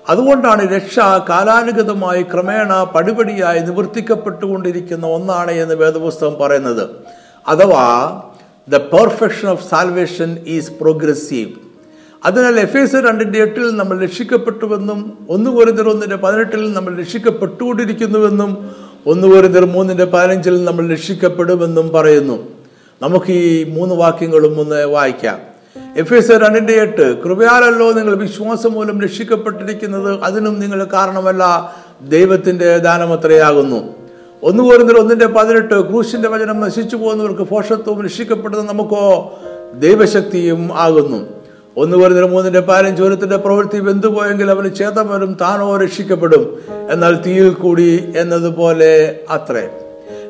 അതുകൊണ്ടാണ് രക്ഷ കാലാനുഗതമായി ക്രമേണ പടിപടിയായി നിവർത്തിക്കപ്പെട്ടുകൊണ്ടിരിക്കുന്ന ഒന്നാണ് എന്ന് വേദപുസ്തകം പറയുന്നത്. അഥവാ the perfection of salvation is progressive അതിനാൽ എഫ് എസ് രണ്ടിന്റെ എട്ടിൽ നമ്മൾ രക്ഷിക്കപ്പെട്ടുവെന്നും ഒന്ന് കോരിന്തർ ഒന്നിന്റെ പതിനെട്ടിൽ നമ്മൾ രക്ഷിക്കപ്പെട്ടുകൊണ്ടിരിക്കുന്നുവെന്നും ഒന്ന് കോരിന്തർ മൂന്നിന്റെ പതിനഞ്ചിൽ നമ്മൾ രക്ഷിക്കപ്പെടുമെന്നും പറയുന്നു. നമുക്ക് ഈ മൂന്ന് വാക്യങ്ങളും ഒന്ന് വായിക്കാം. എഫ് എസ് രണ്ടിന്റെ എട്ട് കൃപയാലല്ലോ നിങ്ങൾ വിശ്വാസം മൂലം രക്ഷിക്കപ്പെട്ടിരിക്കുന്നത്. അതിനും നിങ്ങൾ കാരണമല്ല. ദൈവത്തിന്റെ ദാനമത്രയാകുന്നു ഒന്ന് കോരുന്നതിൽ ഒന്നിന്റെ പതിനെട്ട് ക്രൂശിന്റെ വചനം നശിച്ചു പോകുന്നവർക്ക് പോഷത്വവും രക്ഷിക്കപ്പെടുന്ന നമുക്കോ ദൈവശക്തിയും ആകുന്നു. ഒന്ന് കോരുന്നതിൽ മൂന്നിന്റെ പതിനഞ്ച് ഒരുത്തിന്റെ പ്രവൃത്തി വെന്തുപോയെങ്കിൽ അവന് ചേതം വരും താനോ രക്ഷിക്കപ്പെടും. എന്നാൽ തീയിൽ കൂടി എന്നതുപോലെ അത്രേ.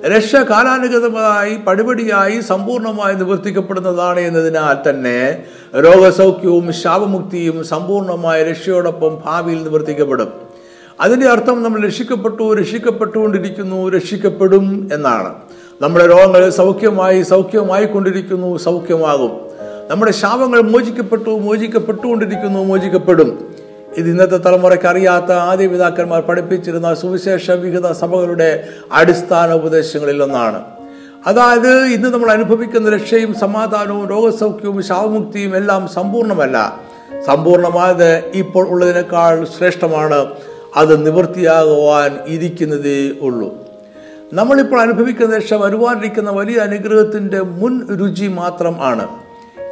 രക്ഷ കാലാനുഗതമായി പടിപടിയായി സമ്പൂർണമായി നിവർത്തിക്കപ്പെടുന്നതാണ് എന്നതിനാൽ തന്നെ രോഗസൗഖ്യവും ശാപമുക്തിയും സമ്പൂർണമായ രക്ഷയോടൊപ്പം ഭാവിയിൽ നിവർത്തിക്കപ്പെടും. അതിന്റെ അർത്ഥം നമ്മൾ രക്ഷിക്കപ്പെട്ടു രക്ഷിക്കപ്പെട്ടുകൊണ്ടിരിക്കുന്നു രക്ഷിക്കപ്പെടും എന്നാണ്. നമ്മുടെ രോഗങ്ങൾ സൗഖ്യമായി സൗഖ്യമായി കൊണ്ടിരിക്കുന്നു സൗഖ്യമാകും. നമ്മുടെ ശാപങ്ങൾ മോചിക്കപ്പെട്ടു മോചിക്കപ്പെട്ടുകൊണ്ടിരിക്കുന്നു മോചിക്കപ്പെടും. ഇത് ഇന്നത്തെ തലമുറയ്ക്ക് അറിയാത്ത ആദ്യ പിതാക്കന്മാർ പഠിപ്പിച്ചിരുന്ന സുവിശേഷ വിഹിത സഭകളുടെ അടിസ്ഥാന ഉപദേശങ്ങളിൽ ഒന്നാണ്. അതായത് ഇന്ന് നമ്മൾ അനുഭവിക്കുന്ന രക്ഷയും സമാധാനവും രോഗസൗഖ്യവും ശാവമുക്തിയും എല്ലാം സമ്പൂർണമല്ല സമ്പൂർണമായത് ഇപ്പോൾ ഉള്ളതിനേക്കാൾ ശ്രേഷ്ഠമാണ്. അത് നിവൃത്തിയാകുവാൻ ഇരിക്കുന്നതേ ഉള്ളൂ. നമ്മളിപ്പോൾ അനുഭവിക്കുന്ന രക്ഷ വരുവാനിരിക്കുന്ന വലിയ അനുഗ്രഹത്തിന്റെ മുൻ രുചി മാത്രം ആണ്.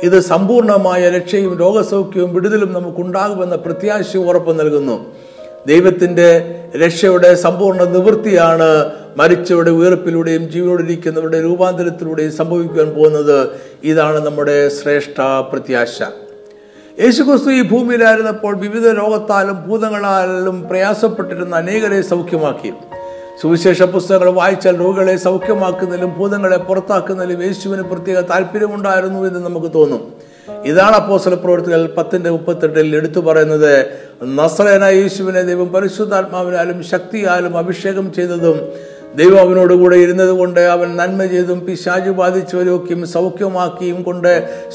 ഇത് സമ്പൂർണമായ രക്ഷയും രോഗസൗഖ്യവും വിടുതലും നമുക്കുണ്ടാകുമെന്ന പ്രത്യാശയും ഉറപ്പ് നൽകുന്നു. ദൈവത്തിന്റെ രക്ഷയുടെ സമ്പൂർണ നിവൃത്തിയാണ് മരിച്ചവരുടെ ഉയർപ്പിലൂടെയും ജീവനോടിരിക്കുന്നവരുടെ രൂപാന്തരത്തിലൂടെയും സംഭവിക്കാൻ പോകുന്നത്. ഇതാണ് നമ്മുടെ ശ്രേഷ്ഠ പ്രത്യാശ. യേശുക്രിസ്തു ഈ ഭൂമിയിലായിരുന്നപ്പോൾ വിവിധ രോഗത്താലും ഭൂതങ്ങളാലും പ്രയാസപ്പെട്ടിരുന്ന അനേകരെ സൗഖ്യമാക്കി. സുവിശേഷ പുസ്തകങ്ങൾ വായിച്ചാൽ രോഗികളെ സൗഖ്യമാക്കുന്നതിലും ഭൂതങ്ങളെ പുറത്താക്കുന്നതിലും യേശുവിന് പ്രത്യേക താല്പര്യമുണ്ടായിരുന്നു എന്ന് നമുക്ക് തോന്നും. ഇതാണ് അപ്പോസല പ്രവർത്തികൾ പത്തിന്റെ മുപ്പത്തെട്ടിൽ എടുത്തു പറയുന്നത്. നസ്രേന യേശുവിനെ ദൈവം പരിശുദ്ധാത്മാവിനാലും ശക്തിയാലും അഭിഷേകം ചെയ്തതും ദൈവം അവനോട് കൂടെ ഇരുന്നത് കൊണ്ട് അവൻ നന്മ ചെയ്തും പിശാചു ബാധിച്ചവരൊക്കെയും സൗഖ്യമാക്കിയും കൊണ്ട്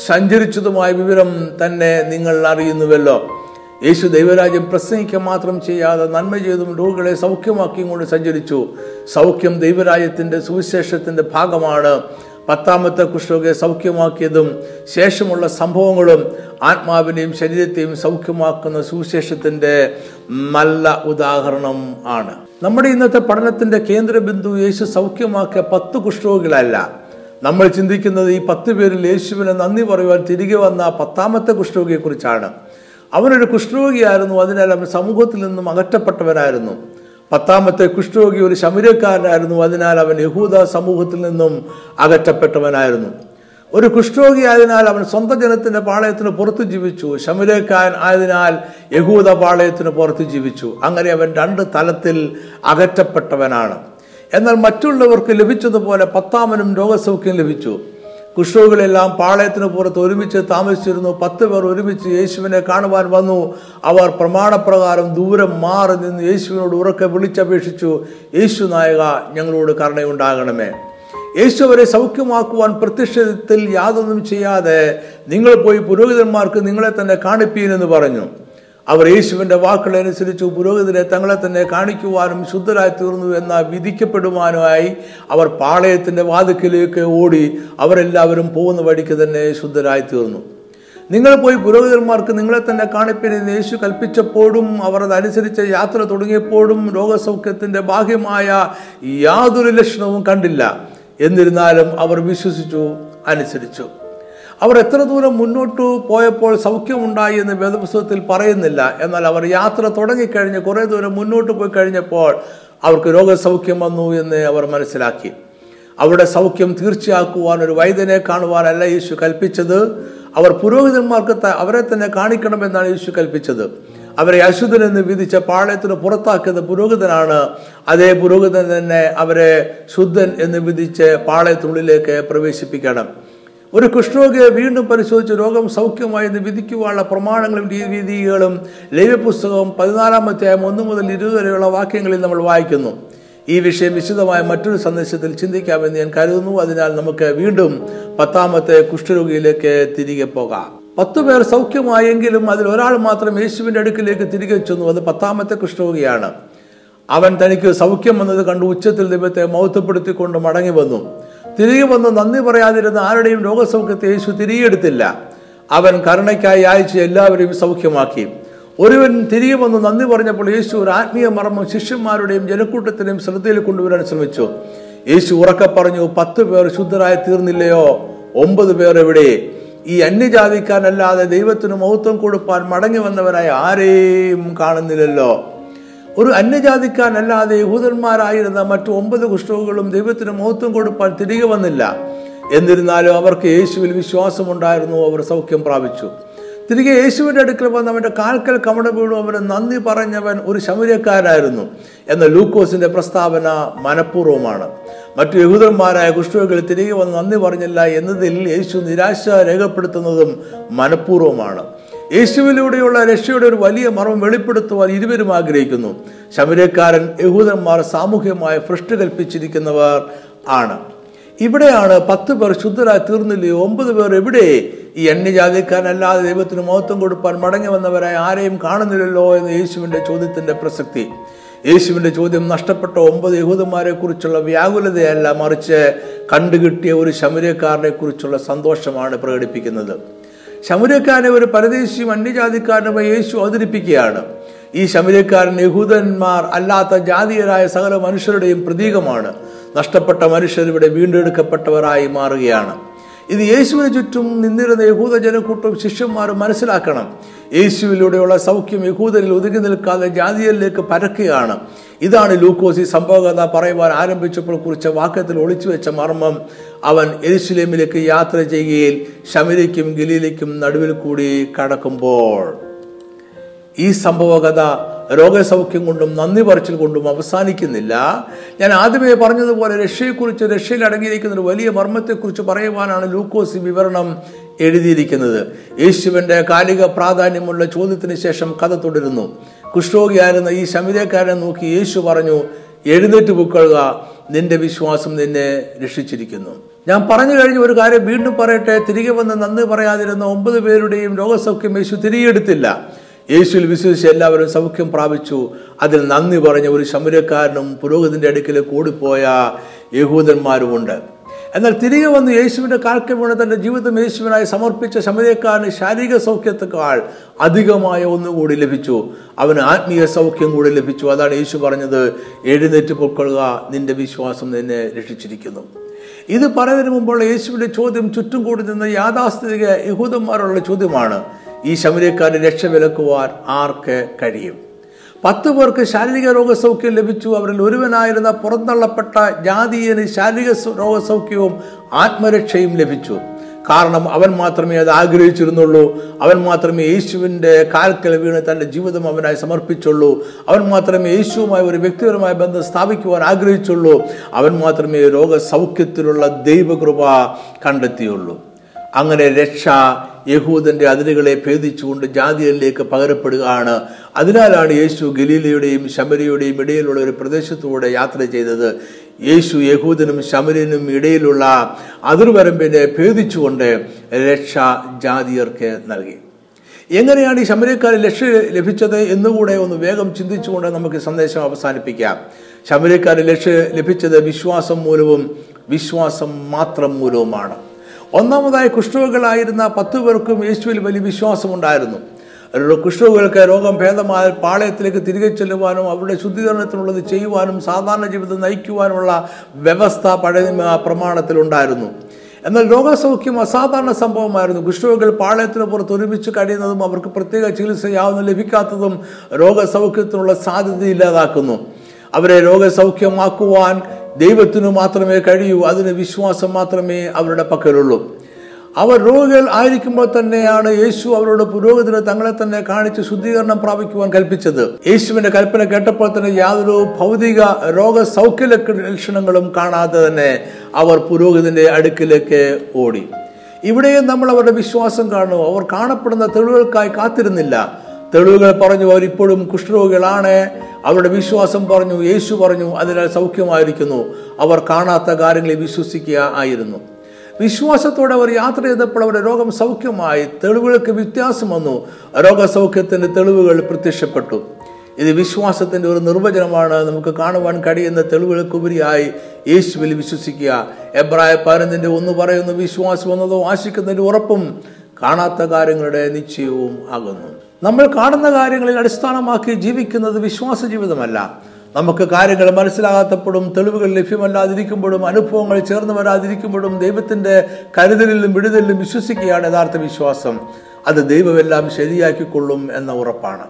സഞ്ചരിച്ചതുമായ വിവരം തന്നെ നിങ്ങൾ അറിയുന്നുവല്ലോ. യേശു ദൈവരാജ്യം പ്രസംഗിക്കുക മാത്രം ചെയ്യാതെ നന്മ ചെയ്തും രോഗികളെ സൗഖ്യമാക്കിയും കൊണ്ട് സഞ്ചരിച്ചു. സൗഖ്യം ദൈവരാജ്യത്തിന്റെ സുവിശേഷത്തിന്റെ ഭാഗമാണ്. പത്താമത്തെ കുഷ്ഠരോഗിയെ സൗഖ്യമാക്കിയതും ശേഷമുള്ള സംഭവങ്ങളും ആത്മാവിനെയും ശരീരത്തെയും സൗഖ്യമാക്കുന്ന സുവിശേഷത്തിന്റെ നല്ല ഉദാഹരണം ആണ്. നമ്മുടെ ഇന്നത്തെ പഠനത്തിന്റെ കേന്ദ്രബിന്ദു യേശു സൗഖ്യമാക്കിയ പത്ത് കുഷ്ഠരോഗികളല്ല. നമ്മൾ ചിന്തിക്കുന്നത് ഈ പത്ത് പേരിൽ യേശുവിനെ നന്ദി പറയുവാൻ തിരികെ വന്ന പത്താമത്തെ കുഷ്ഠരോഗിയെ കുറിച്ചാണ് അവനൊരു കുഷ്ഠരോഗിയായിരുന്നു. അതിനാൽ അവൻ സമൂഹത്തിൽ നിന്നും അകറ്റപ്പെട്ടവനായിരുന്നു. പത്താമത്തെ കുഷ്ഠരോഗി ഒരു ശമരക്കാരനായിരുന്നു. അതിനാൽ അവൻ യഹൂദ സമൂഹത്തിൽ നിന്നും അകറ്റപ്പെട്ടവനായിരുന്നു. ഒരു കുഷ്ഠരോഗി ആയതിനാൽ അവൻ സ്വന്തം ജനത്തിന്റെ പാളയത്തിന് പുറത്തു ജീവിച്ചു. ശമരക്കാരൻ ആയതിനാൽ യഹൂദ പാളയത്തിന് പുറത്തു ജീവിച്ചു. അങ്ങനെ അവൻ രണ്ട് തലത്തിൽ അകറ്റപ്പെട്ടവനാണ്. എന്നാൽ മറ്റുള്ളവർക്ക് ലഭിച്ചതുപോലെ പത്താമനും രോഗസൗഖ്യം ലഭിച്ചു. കുഷ്ഠരോഗികളെല്ലാം പാളയത്തിന് പുറത്ത് ഒരുമിച്ച് താമസിച്ചിരുന്നു. പത്ത് പേർ ഒരുമിച്ച് യേശുവിനെ കാണുവാൻ വന്നു. അവർ പ്രമാണപ്രകാരം ദൂരം മാറി നിന്ന് യേശുവിനോട് ഉറക്കെ വിളിച്ചപേക്ഷിച്ചു. യേശു നായക ഞങ്ങളോട് കരുണയുണ്ടാകണമേ. യേശു അവരെ സൗഖ്യമാക്കുവാൻ പ്രത്യക്ഷത്തിൽ യാതൊന്നും ചെയ്യാതെ നിങ്ങൾ പോയി പുരോഹിതന്മാർക്ക് നിങ്ങളെ തന്നെ കാണിപ്പീൻ എന്ന് പറഞ്ഞു. അവർ യേശുവിന്റെ വാക്കുകളനുസരിച്ച് പുരോഹിതരെ തങ്ങളെ തന്നെ കാണിക്കുവാനും ശുദ്ധരായി തീർന്നു എന്ന വിധിക്കപ്പെടുവാനുമായി അവർ പാളയത്തിന്റെ വാതിക്കലേക്ക് ഓടി അവരെല്ലാവരും പോകുന്ന വഴിക്ക് തന്നെ ശുദ്ധരായി തീർന്നു. നിങ്ങൾ പോയി പുരോഹിതന്മാർക്ക് നിങ്ങളെ തന്നെ കാണിപ്പിന് യേശു കൽപ്പിച്ചപ്പോഴും അവർ അതനുസരിച്ച് യാത്ര തുടങ്ങിയപ്പോഴും രോഗസൗഖ്യത്തിന്റെ ബാഹ്യമായ യാതൊരു ലക്ഷണവും കണ്ടില്ല. എന്നിരുന്നാലും അവർ വിശ്വസിച്ചു അനുസരിച്ചു. അവർ എത്ര ദൂരം മുന്നോട്ട് പോയപ്പോൾ സൗഖ്യമുണ്ടായി എന്ന് വേദപുസ്തകത്തിൽ പറയുന്നില്ല. എന്നാൽ അവർ യാത്ര തുടങ്ങിക്കഴിഞ്ഞ് കുറേ ദൂരം മുന്നോട്ട് പോയി കഴിഞ്ഞപ്പോൾ അവർക്ക് രോഗസൗഖ്യം വന്നു എന്ന് അവർ മനസ്സിലാക്കി. അവരുടെ സൗഖ്യം തീർച്ചയാക്കുവാൻ ഒരു വൈദ്യനെ കാണുവാനല്ല യേശു കൽപ്പിച്ചത്. അവർ പുരോഹിതന്മാർക്ക് അവരെ തന്നെ കാണിക്കണമെന്നാണ് യേശു കൽപ്പിച്ചത്. അവരെ അശുദ്ധനെന്ന് വിധിച്ച പാളയത്തിന് പുറത്താക്കിയത് പുരോഹിതനാണ്. അതേ പുരോഹിതൻ തന്നെ അവരെ ശുദ്ധൻ എന്ന് വിധിച്ച് പാളയത്തിനുള്ളിലേക്ക് പ്രവേശിപ്പിക്കണം. ഒരു കുഷ്ഠരോഗിയെ വീണ്ടും പരിശോധിച്ച് രോഗം സൗഖ്യമായി എന്ന് വിധിക്കുവാനുള്ള പ്രമാണങ്ങളും രീതികളും ലൈവ്യപുസ്തകവും പതിനാലാമത്തെയായും ഒന്ന് മുതൽ ഇരുപത് വരെയുള്ള വാക്യങ്ങളിൽ നമ്മൾ വായിക്കുന്നു. ഈ വിഷയം വിശദമായ മറ്റൊരു സന്ദേശത്തിൽ ചിന്തിക്കാമെന്ന് ഞാൻ കരുതുന്നു. അതിനാൽ നമുക്ക് വീണ്ടും പത്താമത്തെ കുഷ്ഠരോഗിയിലേക്ക് തിരികെ പോകാം. പത്തു പേർ സൗഖ്യമായെങ്കിലും അതിൽ ഒരാൾ മാത്രം യേശുവിന്റെ അടുക്കിലേക്ക് തിരികെ ചെന്നു. അത് പത്താമത്തെ കുഷ്ഠരോഗിയാണ്. അവൻ തനിക്ക് സൗഖ്യം വന്നത് കണ്ട് ഉച്ചത്തിൽ ദൈവത്തെ മൗത്തപ്പെടുത്തിക്കൊണ്ട് മടങ്ങി വന്നു. തിരികെ വന്ന് നന്ദി പറയാതിരുന്ന ആരുടെയും രോഗസൗഖ്യത്തെ യേശു തിരികെ എടുത്തില്ല അവൻ കരുണയ്ക്കായി അയച്ച് എല്ലാവരെയും സൗഖ്യമാക്കി. ഒരുവൻ തിരികെ വന്ന് നന്ദി പറഞ്ഞപ്പോൾ യേശു ഒരു ആത്മീയ മർമ്മം ശിഷ്യന്മാരുടെയും ജനക്കൂട്ടത്തിനെയും ശ്രദ്ധയിൽ കൊണ്ടുവരാൻ ശ്രമിച്ചു. യേശു ഉറക്കെ പറഞ്ഞു പത്ത് പേർ ശുദ്ധരായി തീർന്നില്ലയോ? ഒമ്പത് പേർ എവിടെ? ഈ അന്യജാതിക്കാരനല്ലാതെ ദൈവത്തിന് മഹത്വം കൊടുപ്പാൻ മടങ്ങി വന്നവരായി ആരെയും കാണുന്നില്ലല്ലോ. ഒരു അന്യജാതിക്കാരനല്ലാതെ യഹൂദന്മാരായിരുന്ന മറ്റു ഒമ്പത് കുഷ്ഠവുകളും ദൈവത്തിന് മഹത്വം കൊടുപ്പാൻ തിരികെ വന്നില്ല. എന്നിരുന്നാലും അവർക്ക് യേശുവിൽ വിശ്വാസമുണ്ടായിരുന്നു. അവർ സൗഖ്യം പ്രാപിച്ചു. തിരികെ യേശുവിന്റെ അടുക്കൽ വന്ന് അവന്റെ കാൽക്കൽ കമട വീണു. അവന് നന്ദി പറഞ്ഞവൻ ഒരു ശമര്യക്കാരനായിരുന്നു എന്ന ലൂക്കോസിന്റെ പ്രസ്താവന മനഃപൂർവമാണ്. മറ്റു യഹൂദന്മാരായ കുഷ്ഠരോഗികൾ തിരികെ വന്ന് നന്ദി പറഞ്ഞില്ല എന്നതിൽ യേശു നിരാശ രേഖപ്പെടുത്തുന്നതും മനഃപൂർവമാണ്. യേശുവിലൂടെയുള്ള രക്ഷയുടെ ഒരു വലിയ മർമ്മം വെളിപ്പെടുത്തുവാൻ ഇരുവരും ആഗ്രഹിക്കുന്നു. ശമരക്കാരൻ യഹൂദന്മാർ സാമൂഹ്യമായ ഫ്രഷ്ട് കൽപ്പിച്ചിരിക്കുന്നവർ ആണ്. ഇവിടെയാണ് പത്ത് പേർ ശുദ്ധരായി തീർന്നില്ലേ? ഒമ്പത് പേർ എവിടെ? ഈ അന്യജാതിക്കാരനല്ലാതെ ദൈവത്തിന് മഹത്വം കൊടുപ്പാൻ മടങ്ങി വന്നവരായി ആരെയും കാണുന്നില്ലല്ലോ എന്ന് യേശുവിന്റെ ചോദ്യത്തിന്റെ പ്രസക്തി. യേശുവിന്റെ ചോദ്യം നഷ്ടപ്പെട്ട ഒമ്പത് യഹൂദന്മാരെ കുറിച്ചുള്ള വ്യാകുലതയല്ല മറിച്ച് കണ്ടുകിട്ടിയ ഒരു ശമരക്കാരനെ കുറിച്ചുള്ള സന്തോഷമാണ് പ്രകടിപ്പിക്കുന്നത്. ശമര്യക്കാരനെ ഒരു പരദേശിയും അന്യജാതിക്കാരനുമായി യേശു അവതരിപ്പിക്കുകയാണ്. ഈ ശമുരക്കാരൻ യഹൂദന്മാർ അല്ലാത്ത ജാതീയരായ സകല മനുഷ്യരുടെയും പ്രതീകമാണ്. നഷ്ടപ്പെട്ട മനുഷ്യർ ഇവിടെ വീണ്ടെടുക്കപ്പെട്ടവരായി മാറുകയാണ്. ഇത് യേശുവിന് ചുറ്റും നിന്നിരുന്ന യഹൂദ ജനക്കൂട്ടവും ശിഷ്യന്മാരും മനസ്സിലാക്കണം. യേശുവിലൂടെയുള്ള സൗഖ്യം യഹൂദരിൽ ഒതുങ്ങി നിൽക്കാതെ ജാതിയിലേക്ക് പരക്കുകയാണ്. ഇതാണ് ലൂക്കോസ് ഈ സംഭവകഥ പറയുവാൻ ആരംഭിച്ചപ്പോൾ കുറിച്ച വാക്യത്തിൽ ഒളിച്ചു വെച്ച മർമ്മം. അവൻ എരുശലേമിലേക്ക് യാത്ര ചെയ്യുകയിൽ ഷമിലയ്ക്കും ഗലീലയ്ക്കും നടുവിൽ കൂടി കടക്കുമ്പോൾ ഈ സംഭവകഥ രോഗസൗഖ്യം കൊണ്ടും നന്ദി പറച്ചിൽ കൊണ്ടും അവസാനിക്കുന്നില്ല. ഞാൻ ആദ്യമേ പറഞ്ഞതുപോലെ രക്ഷയെക്കുറിച്ച് രക്ഷയിൽ അടങ്ങിയിരിക്കുന്ന ഒരു വലിയ മർമ്മത്തെക്കുറിച്ച് പറയുവാനാണ് ലൂക്കോസ് വിവരണം എഴുതിയിരിക്കുന്നത്. യേശുവിന്റെ കാലിക പ്രാധാന്യമുള്ള ചോദ്യത്തിന് ശേഷം കഥ തുടരുന്നു. കുഷ്ഠോഗിയായിരുന്ന ഈ ശമിതക്കാരനെ നോക്കി യേശു പറഞ്ഞു എഴുന്നേറ്റ് പൊക്കൊള്ളുക നിന്റെ വിശ്വാസം നിന്നെ രക്ഷിച്ചിരിക്കുന്നു. ഞാൻ പറഞ്ഞു കഴിഞ്ഞ ഒരു കാര്യം വീണ്ടും പറയട്ടെ തിരികെ വന്ന് നന്ദി പറയാതിരുന്ന ഒമ്പത് പേരുടെയും രോഗസൗഖ്യം യേശു തിരികെ എടുത്തില്ല. യേശുവിൽ വിശ്വസിച്ച് എല്ലാവരും സൗഖ്യം പ്രാപിച്ചു. അതിൽ നന്ദി പറഞ്ഞ ഒരു ശമരക്കാരനും പുരോഹിതന്റെ അടുക്കലേക്ക് കൂടിപ്പോയ യഹൂദന്മാരുമുണ്ട്. എന്നാൽ തിരികെ വന്ന് യേശുവിന്റെ കാൽക്കെ വീണ് തന്റെ ജീവിതം യേശുവിനായി സമർപ്പിച്ച ശമരക്കാരന് ശാരീരിക സൗഖ്യത്തെക്കാൾ അധികമായ ഒന്നുകൂടി ലഭിച്ചു. അവന് ആത്മീയ സൗഖ്യം കൂടി ലഭിച്ചു. അതാണ് യേശു പറഞ്ഞത് എഴുന്നേറ്റ് പൊക്കൊള്ളുക നിന്റെ വിശ്വാസം നിന്നെ രക്ഷിച്ചിരിക്കുന്നു. ഇത് പറയുന്നതിന് മുമ്പുള്ള യേശുവിന്റെ ചോദ്യം ചുറ്റും കൂടി നിന്ന് യാഥാസ്ഥിതിക യഹൂദന്മാരുള്ള ചോദ്യമാണ് ഈ ശമരക്കാരെ രക്ഷ വിലക്കുവാൻ ആർക്ക് കഴിയും? പത്ത് പേർക്ക് ശാരീരിക രോഗസൗഖ്യം ലഭിച്ചു. അവരിൽ ഒരുവനായിരുന്ന പുറന്തള്ളപ്പെട്ട ജാതീയന് ശാരീരിക രോഗസൗഖ്യവും ആത്മരക്ഷയും ലഭിച്ചു. കാരണം അവൻ മാത്രമേ അത് ആഗ്രഹിച്ചിരുന്നുള്ളൂ. അവൻ മാത്രമേ യേശുവിന്റെ കാൽക്കൽ വീണ് തന്റെ ജീവിതം അവനായി സമർപ്പിച്ചുള്ളൂ. അവൻ മാത്രമേ യേശുവുമായി ഒരു വ്യക്തിപരമായ ബന്ധം സ്ഥാപിക്കുവാൻ ആഗ്രഹിച്ചുള്ളൂ. അവൻ മാത്രമേ രോഗസൗഖ്യത്തിലുള്ള ദൈവകൃപ കണ്ടെത്തിയുള്ളൂ. അങ്ങനെ രക്ഷ യഹൂദന്റെ അതിരുകളെ ഭേദിച്ചുകൊണ്ട് ജാതിയിലേക്ക് പകരപ്പെടുകയാണ്. അതിനാലാണ് യേശു ഗലീലയുടെയും ശമരിയുടെയും ഇടയിലുള്ള ഒരു പ്രദേശത്തൂടെ യാത്ര ചെയ്തത്. യേശു യഹൂദനും ശമരനും ഇടയിലുള്ള അതിർവരമ്പിനെ ഭേദിച്ചുകൊണ്ട് രക്ഷ ജാതിയർക്ക് നൽകി. എങ്ങനെയാണ് ഈ ശമരക്കാരിൽ രക്ഷ ലഭിച്ചത് എന്നുകൂടെ ഒന്ന് വേഗം ചിന്തിച്ചുകൊണ്ട് നമുക്ക് സന്ദേശം അവസാനിപ്പിക്കാം. ശമരക്കാരിൽ രക്ഷ ലഭിച്ചത് വിശ്വാസം മൂലവും വിശ്വാസം മാത്രം മൂലവുമാണ്. ഒന്നാമതായി കുഷ്ഠരോഗികളായിരുന്ന പത്തു പേർക്കും യേശുവിൽ വലിയ വിശ്വാസമുണ്ടായിരുന്നു. കുഷ്ഠരോഗികൾക്ക് രോഗം ഭേദമായ പാളയത്തിലേക്ക് തിരികെ ചെല്ലുവാനും അവരുടെ ശുദ്ധീകരണത്തിനുള്ളത് ചെയ്യുവാനും സാധാരണ ജീവിതം നയിക്കുവാനുമുള്ള വ്യവസ്ഥ പഴയ പ്രമാണത്തിലുണ്ടായിരുന്നു എന്നാൽ രോഗസൗഖ്യം അസാധാരണ സംഭവമായിരുന്നു. കുഷ്ഠരോഗികൾ പാളയത്തിന് പുറത്ത് ഒരുമിച്ച് കഴിയുന്നതും അവർക്ക് പ്രത്യേക ചികിത്സയാവുന്ന ലഭിക്കാത്തതും രോഗസൗഖ്യത്തിനുള്ള സാധ്യത ഇല്ലാതാക്കുന്നു അവരെ രോഗസൗഖ്യമാക്കുവാൻ ദൈവത്തിനു മാത്രമേ കഴിയൂ അതിന് വിശ്വാസം മാത്രമേ അവരുടെ പക്കലുള്ളൂ. അവർ രോഗികൾ ആയിരിക്കുമ്പോൾ തന്നെയാണ് യേശു അവരോട് പുരോഗതിന് തങ്ങളെ തന്നെ കാണിച്ച് ശുദ്ധീകരണം പ്രാപിക്കുവാൻ കൽപ്പിച്ചത്. യേശുവിന്റെ കൽപ്പന കേട്ടപ്പോൾ തന്നെ യാതൊരു ഭൗതിക രോഗ സൗഖ്യ ലക്ഷണങ്ങളും കാണാതെ തന്നെ അവർ പുരോഗതിന്റെ അടുക്കിലേക്ക് ഓടി. ഇവിടെയും നമ്മൾ അവരുടെ വിശ്വാസം കാണുന്നു അവർ കാണപ്പെടുന്ന തെളിവുകൾക്കായി കാത്തിരുന്നില്ല. തെളിവുകൾ പറഞ്ഞു അവർ ഇപ്പോഴും കുഷ്ഠരോഗികളാണ്. അവരുടെ വിശ്വാസം പറഞ്ഞു യേശു പറഞ്ഞു അതിനാൽ സൗഖ്യമായിരിക്കുന്നു. അവർ കാണാത്ത കാര്യങ്ങളെ വിശ്വസിക്കുക ആയിരുന്നു. വിശ്വാസത്തോടെ അവർ യാത്ര ചെയ്തപ്പോൾ അവരുടെ രോഗം സൗഖ്യമായി തെളിവുകൾക്ക് വ്യത്യാസം വന്നു. രോഗസൗഖ്യത്തിന്റെ തെളിവുകൾ പ്രത്യക്ഷപ്പെട്ടു. ഇത് വിശ്വാസത്തിന്റെ ഒരു നിർവചനമാണ്. നമുക്ക് കാണുവാൻ കഴിയുന്ന തെളിവുകൾക്കുപരിയായി യേശുവിൽ വിശ്വസിക്കുക. എബ്രായ പാരന്തിന്റെ ഒന്ന് പറയുന്നു വിശ്വാസം എന്നതോ ആശിക്കുന്നതിന്റെ ഉറപ്പും കാണാത്ത കാര്യങ്ങളുടെ നിശ്ചയവും ആകുന്നു. നമ്മൾ കാണുന്ന കാര്യങ്ങളിൽ അടിസ്ഥാനമാക്കി ജീവിക്കുന്നത് വിശ്വാസ ജീവിതമല്ല. നമുക്ക് കാര്യങ്ങൾ മനസ്സിലാകാത്തപ്പോഴും തെളിവുകൾ ലഭ്യമല്ലാതിരിക്കുമ്പോഴും അനുഭവങ്ങൾ ചേർന്ന് വരാതിരിക്കുമ്പോഴും ദൈവത്തിന്റെ കരുതലിലും വിടുതലിലും വിശ്വസിക്കുകയാണ് യഥാർത്ഥ വിശ്വാസം. അത് ദൈവമെല്ലാം ശരിയാക്കിക്കൊള്ളും എന്ന ഉറപ്പാണ്.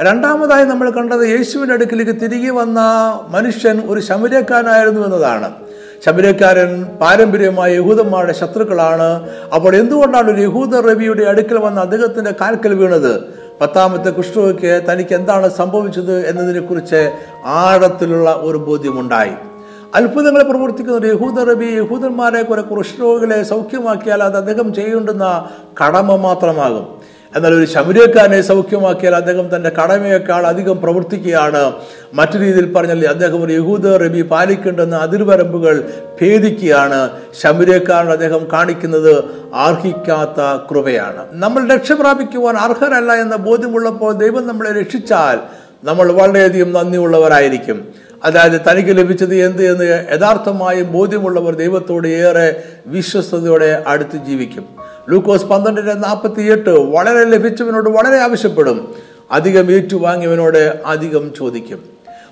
രണ്ടാമതായി നമ്മൾ കണ്ടത് യേശുവിന്റെ അടുക്കിലേക്ക് തിരികെ വന്ന മനുഷ്യൻ ഒരു ശമരക്കാരനായിരുന്നു എന്നതാണ്. ശബരക്കാരൻ പാരമ്പര്യമായ യഹൂദന്മാരുടെ ശത്രുക്കളാണ്. അപ്പോൾ എന്തുകൊണ്ടാണ് ഒരു യഹൂദ റബിയുടെ അടുക്കൽ വന്ന് അദ്ദേഹത്തിന്റെ കാൽക്കൽ വീണത്? പത്താമത്തെ കുഷ്ഠരോഗിക്ക് തനിക്ക് എന്താണ് സംഭവിച്ചത് എന്നതിനെ കുറിച്ച് ആഴത്തിലുള്ള ഒരു ബോധ്യമുണ്ടായി. അത്ഭുതങ്ങളെ പ്രവർത്തിക്കുന്ന ഒരു യഹൂദ റബി യഹൂദന്മാരെ കുറെ കുഷ്ഠരോഗികളെ സൗഖ്യമാക്കിയാൽ അത് അദ്ദേഹം ചെയ്യേണ്ടുന്ന കടമ മാത്രമാകും. എന്നാൽ ഒരു ശമുരക്കാരനെ സൗഖ്യമാക്കിയാൽ അദ്ദേഹം തന്റെ കടമയേക്കാൾ അധികം പ്രവർത്തിക്കുകയാണ്. മറ്റു രീതിയിൽ പറഞ്ഞാൽ അദ്ദേഹം ഒരു യഹൂദ റബി പാലിക്കേണ്ടെന്ന അതിർവരമ്പുകൾ ഭേദിക്കുകയാണ്. ശമുരക്കാരൻ അദ്ദേഹം കാണിക്കുന്നത് അർഹിക്കാത്ത കൃപയാണ്. നമ്മൾ രക്ഷ പ്രാപിക്കുവാൻ അർഹരല്ല എന്ന ബോധ്യമുള്ളപ്പോൾ ദൈവം നമ്മളെ രക്ഷിച്ചാൽ നമ്മൾ വളരെയധികം നന്ദിയുള്ളവരായിരിക്കും. അതായത് തനിക്ക് ലഭിച്ചത് എന്ത് എന്ന് യഥാർത്ഥമായും ബോധ്യമുള്ളവർ ദൈവത്തോട് ഏറെ വിശ്വസ്തയോടെ അടുത്ത് ജീവിക്കും. ലൂക്കോസ് പന്ത്രണ്ടിന്റെ നാൽപ്പത്തി എട്ട് വളരെ ലഭിച്ചവനോട് വളരെ ആവശ്യപ്പെടും. അധികം ഏറ്റുവാങ്ങിയവനോട് അധികം ചോദിക്കും.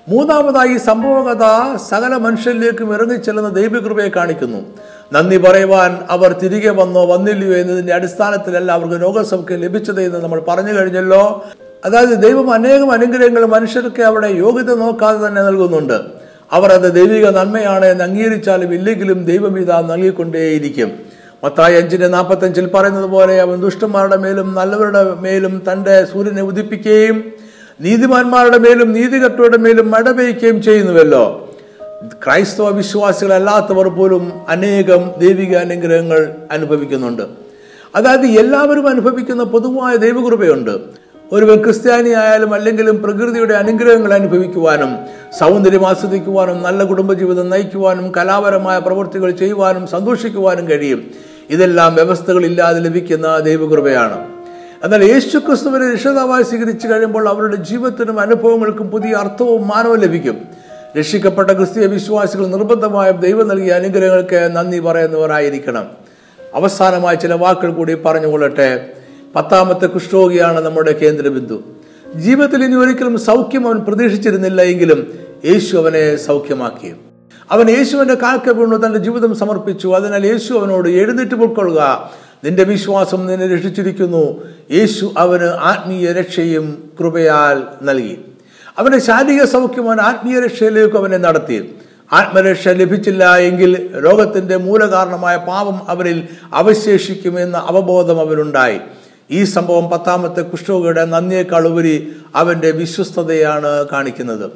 മൂന്നാമതായി സംഭവകഥ സകല മനുഷ്യരിലേക്കും ഇറങ്ങിച്ചെല്ലുന്ന ദൈവകൃപയെ കാണിക്കുന്നു. നന്ദി പറയുവാൻ അവർ തിരികെ വന്നോ വന്നില്ലയോ എന്നതിന്റെ അടിസ്ഥാനത്തിലല്ല അവർക്ക് രോഗസൗഖ്യം ലഭിച്ചത് എന്ന് നമ്മൾ പറഞ്ഞു കഴിഞ്ഞല്ലോ. അതായത് ദൈവം അനേകം അനുഗ്രഹങ്ങൾ മനുഷ്യർക്ക് അവിടെ യോഗ്യത നോക്കാതെ തന്നെ നൽകുന്നുണ്ട്. അവർ അത് ദൈവിക നന്മയാണ് എന്ന് അംഗീകരിച്ചാലും ഇല്ലെങ്കിലും ദൈവം ഇതാ നൽകിക്കൊണ്ടേയിരിക്കും. മത്തായി അഞ്ചിന് നാൽപ്പത്തഞ്ചിൽ പറയുന്നത് പോലെ അവൻ ദുഷ്ടന്മാരുടെ മേലും നല്ലവരുടെ മേലും തന്റെ സൂര്യനെ ഉദിപ്പിക്കുകയും നീതിമാന്മാരുടെ മേലും നീതികെട്ടവരുടെ മേലും മഴ പെയ്യുകയും ചെയ്യുന്നുവല്ലോ. ക്രൈസ്തവ വിശ്വാസികളല്ലാത്തവർ പോലും അനേകം ദൈവിക അനുഗ്രഹങ്ങൾ അനുഭവിക്കുന്നുണ്ട്. അതായത് എല്ലാവരും അനുഭവിക്കുന്ന പൊതുവായ ദൈവകൃപയുണ്ട്. ഒരുവൻ ക്രിസ്ത്യാനി ആയാലും അല്ലെങ്കിലും പ്രകൃതിയുടെ അനുഗ്രഹങ്ങൾ അനുഭവിക്കുവാനും സൗന്ദര്യം ആസ്വദിക്കുവാനും നല്ല കുടുംബജീവിതം നയിക്കുവാനും കലാപരമായ പ്രവൃത്തികൾ ചെയ്യുവാനും സന്തോഷിക്കുവാനും കഴിയും. ഇതെല്ലാം വ്യവസ്ഥകളില്ലാതെ ലഭിക്കുന്ന ദൈവകൃപയാണ്. എന്നാൽ യേശു ക്രിസ്തുവിനെ രക്ഷിതാവായി സ്വീകരിച്ചു കഴിയുമ്പോൾ അവരുടെ ജീവിതത്തിനും അനുഭവങ്ങൾക്കും പുതിയ അർത്ഥവും മാനവും ലഭിക്കും. രക്ഷിക്കപ്പെട്ട ക്രിസ്തീയ വിശ്വാസികൾ നിർബന്ധമായും ദൈവം നൽകിയ അനുഗ്രഹങ്ങൾക്ക് നന്ദി പറയുന്നവരായിരിക്കണം. അവസാനമായി ചില വാക്കുകൾ കൂടി പറഞ്ഞുകൊള്ളട്ടെ. പത്താമത്തെ കുഷ്ഠോഗിയാണ് നമ്മുടെ കേന്ദ്രബിന്ദു. ജീവിതത്തിൽ ഇനി ഒരിക്കലും സൗഖ്യം അവൻ പ്രതീക്ഷിച്ചിരുന്നില്ല എങ്കിലും യേശു അവനെ സൗഖ്യമാക്കി. അവൻ യേശുവിന്റെ കാൽക്ക വീണു തന്റെ ജീവിതം സമർപ്പിച്ചു. അതിനാൽ യേശു അവനോട് എഴുന്നേറ്റ് പൊക്കൊള്ളുക നിന്റെ വിശ്വാസം നിന്നെ രക്ഷിച്ചിരിക്കുന്നു. യേശു അവന് ആത്മീയ രക്ഷയും കൃപയാൽ നൽകി. അവന്റെ ശാരീരിക സൗഖ്യം അവൻ ആത്മീയ രക്ഷയിലേക്ക് അവനെ നടത്തി. ആത്മരക്ഷ ലഭിച്ചില്ല എങ്കിൽ രോഗത്തിന്റെ മൂലകാരണമായ പാപം അവനിൽ അവശേഷിക്കുമെന്ന അവബോധം അവനുണ്ടായി. ഈ സംഭവം പത്താമത്തെ കുഷ്ഠോഗയുടെ നന്ദിയേക്കാൾ ഉപരി അവന്റെ വിശ്വസ്തതയാണ് കാണിക്കുന്നത്.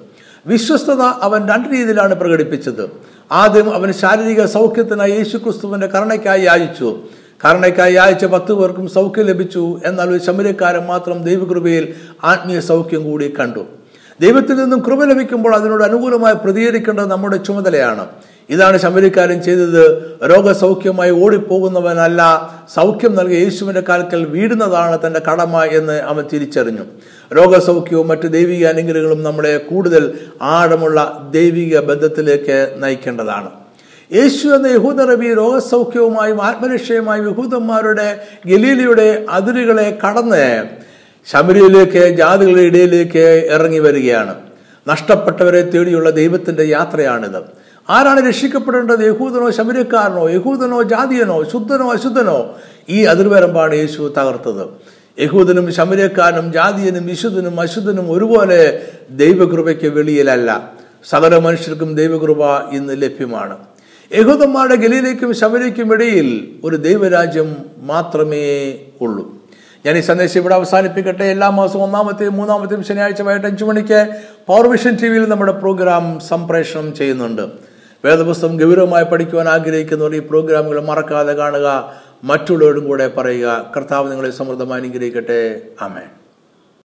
വിശ്വസ്തത അവൻ രണ്ട് രീതിയിലാണ് പ്രകടിപ്പിച്ചത്. ആദ്യം അവൻ ശാരീരിക സൗഖ്യത്തിനായി യേശു ക്രിസ്തുവിന്റെ കരുണയ്ക്കായി യാചിച്ചു. കരണയ്ക്കായി യാചിച്ച പത്ത് പേർക്കും സൗഖ്യം ലഭിച്ചു. എന്നാൽ ഒരു ശമരക്കാരൻ മാത്രം ദൈവകൃപയിൽ ആത്മീയ സൗഖ്യം കൂടി കണ്ടു. ദൈവത്തിൽ നിന്നും കൃപ ലഭിക്കുമ്പോൾ അതിനോട് അനുകൂലമായി പ്രതികരിക്കേണ്ടത് നമ്മുടെ ചുമതലയാണ്. ഇതാണ് ശമരിക്കാരൻ ചെയ്തത്. രോഗസൗഖ്യമായി ഓടിപ്പോകുന്നവനല്ല. സൗഖ്യം നൽകിയ യേശുവിന്റെ കാൽക്കൽ വീടുന്നതാണ് തന്റെ കടമ എന്ന് അവൻ തിരിച്ചറിഞ്ഞു. രോഗസൗഖ്യവും മറ്റ് ദൈവിക അനുഗ്രഹങ്ങളും നമ്മളെ കൂടുതൽ ആഴമുള്ള ദൈവിക ബന്ധത്തിലേക്ക് നയിക്കേണ്ടതാണ്. യേശു എന്ന യഹൂദ റബി രോഗസൗഖ്യവുമായും ആത്മരക്ഷയുമായും യഹൂദന്മാരുടെ ഗലീലയുടെ അതിരുകളെ കടന്ന് ശബരിയിലേക്ക് ജാതികളുടെ ഇടയിലേക്ക് ഇറങ്ങി വരികയാണ്. നഷ്ടപ്പെട്ടവരെ തേടിയുള്ള ദൈവത്തിന്റെ യാത്രയാണിത്. ആരാണ് രക്ഷിക്കപ്പെടേണ്ടത്? യഹൂദനോ ശബരിക്കാരനോ? യഹൂദനോ ജാതിയനോ? ശുദ്ധനോ അശുദ്ധനോ? ഈ അതിർവരമ്പാണ് യേശു തകർത്തത്. യഹൂദനും ശമരക്കാരനും ജാതിയനും വിശുദ്ധനും അശുദ്ധനും ഒരുപോലെ ദൈവകൃപയ്ക്ക് വെളിയിലല്ല. സകല മനുഷ്യർക്കും ദൈവകൃപ ഇന്ന് ലഭ്യമാണ്. യഹൂദന്മാരുടെ ഗലിയിലേക്കും ശബരിക്കും ഇടയിൽ ഒരു ദൈവരാജ്യം മാത്രമേ ഉള്ളൂ. ഞാൻ ഈ സന്ദേശം ഇവിടെ അവസാനിപ്പിക്കട്ടെ. എല്ലാ മാസവും ഒന്നാമത്തെയും മൂന്നാമത്തെയും ശനിയാഴ്ച വൈകിട്ട് അഞ്ചു മണിക്ക് പവർവിഷൻ ടി വിയിൽ നമ്മുടെ പ്രോഗ്രാം സംപ്രേഷണം ചെയ്യുന്നുണ്ട്. വേദപുസ്തകം ഗൗരവമായി പഠിക്കുവാൻ ആഗ്രഹിക്കുന്നവർ ഈ പ്രോഗ്രാമുകൾ മറക്കാതെ കാണുക. മറ്റുള്ളവരും കൂടെ പറയുക കർത്താവ് നിങ്ങളെ സമൃദ്ധമായി അനുഗ്രഹിക്കട്ടെ ആമേൻ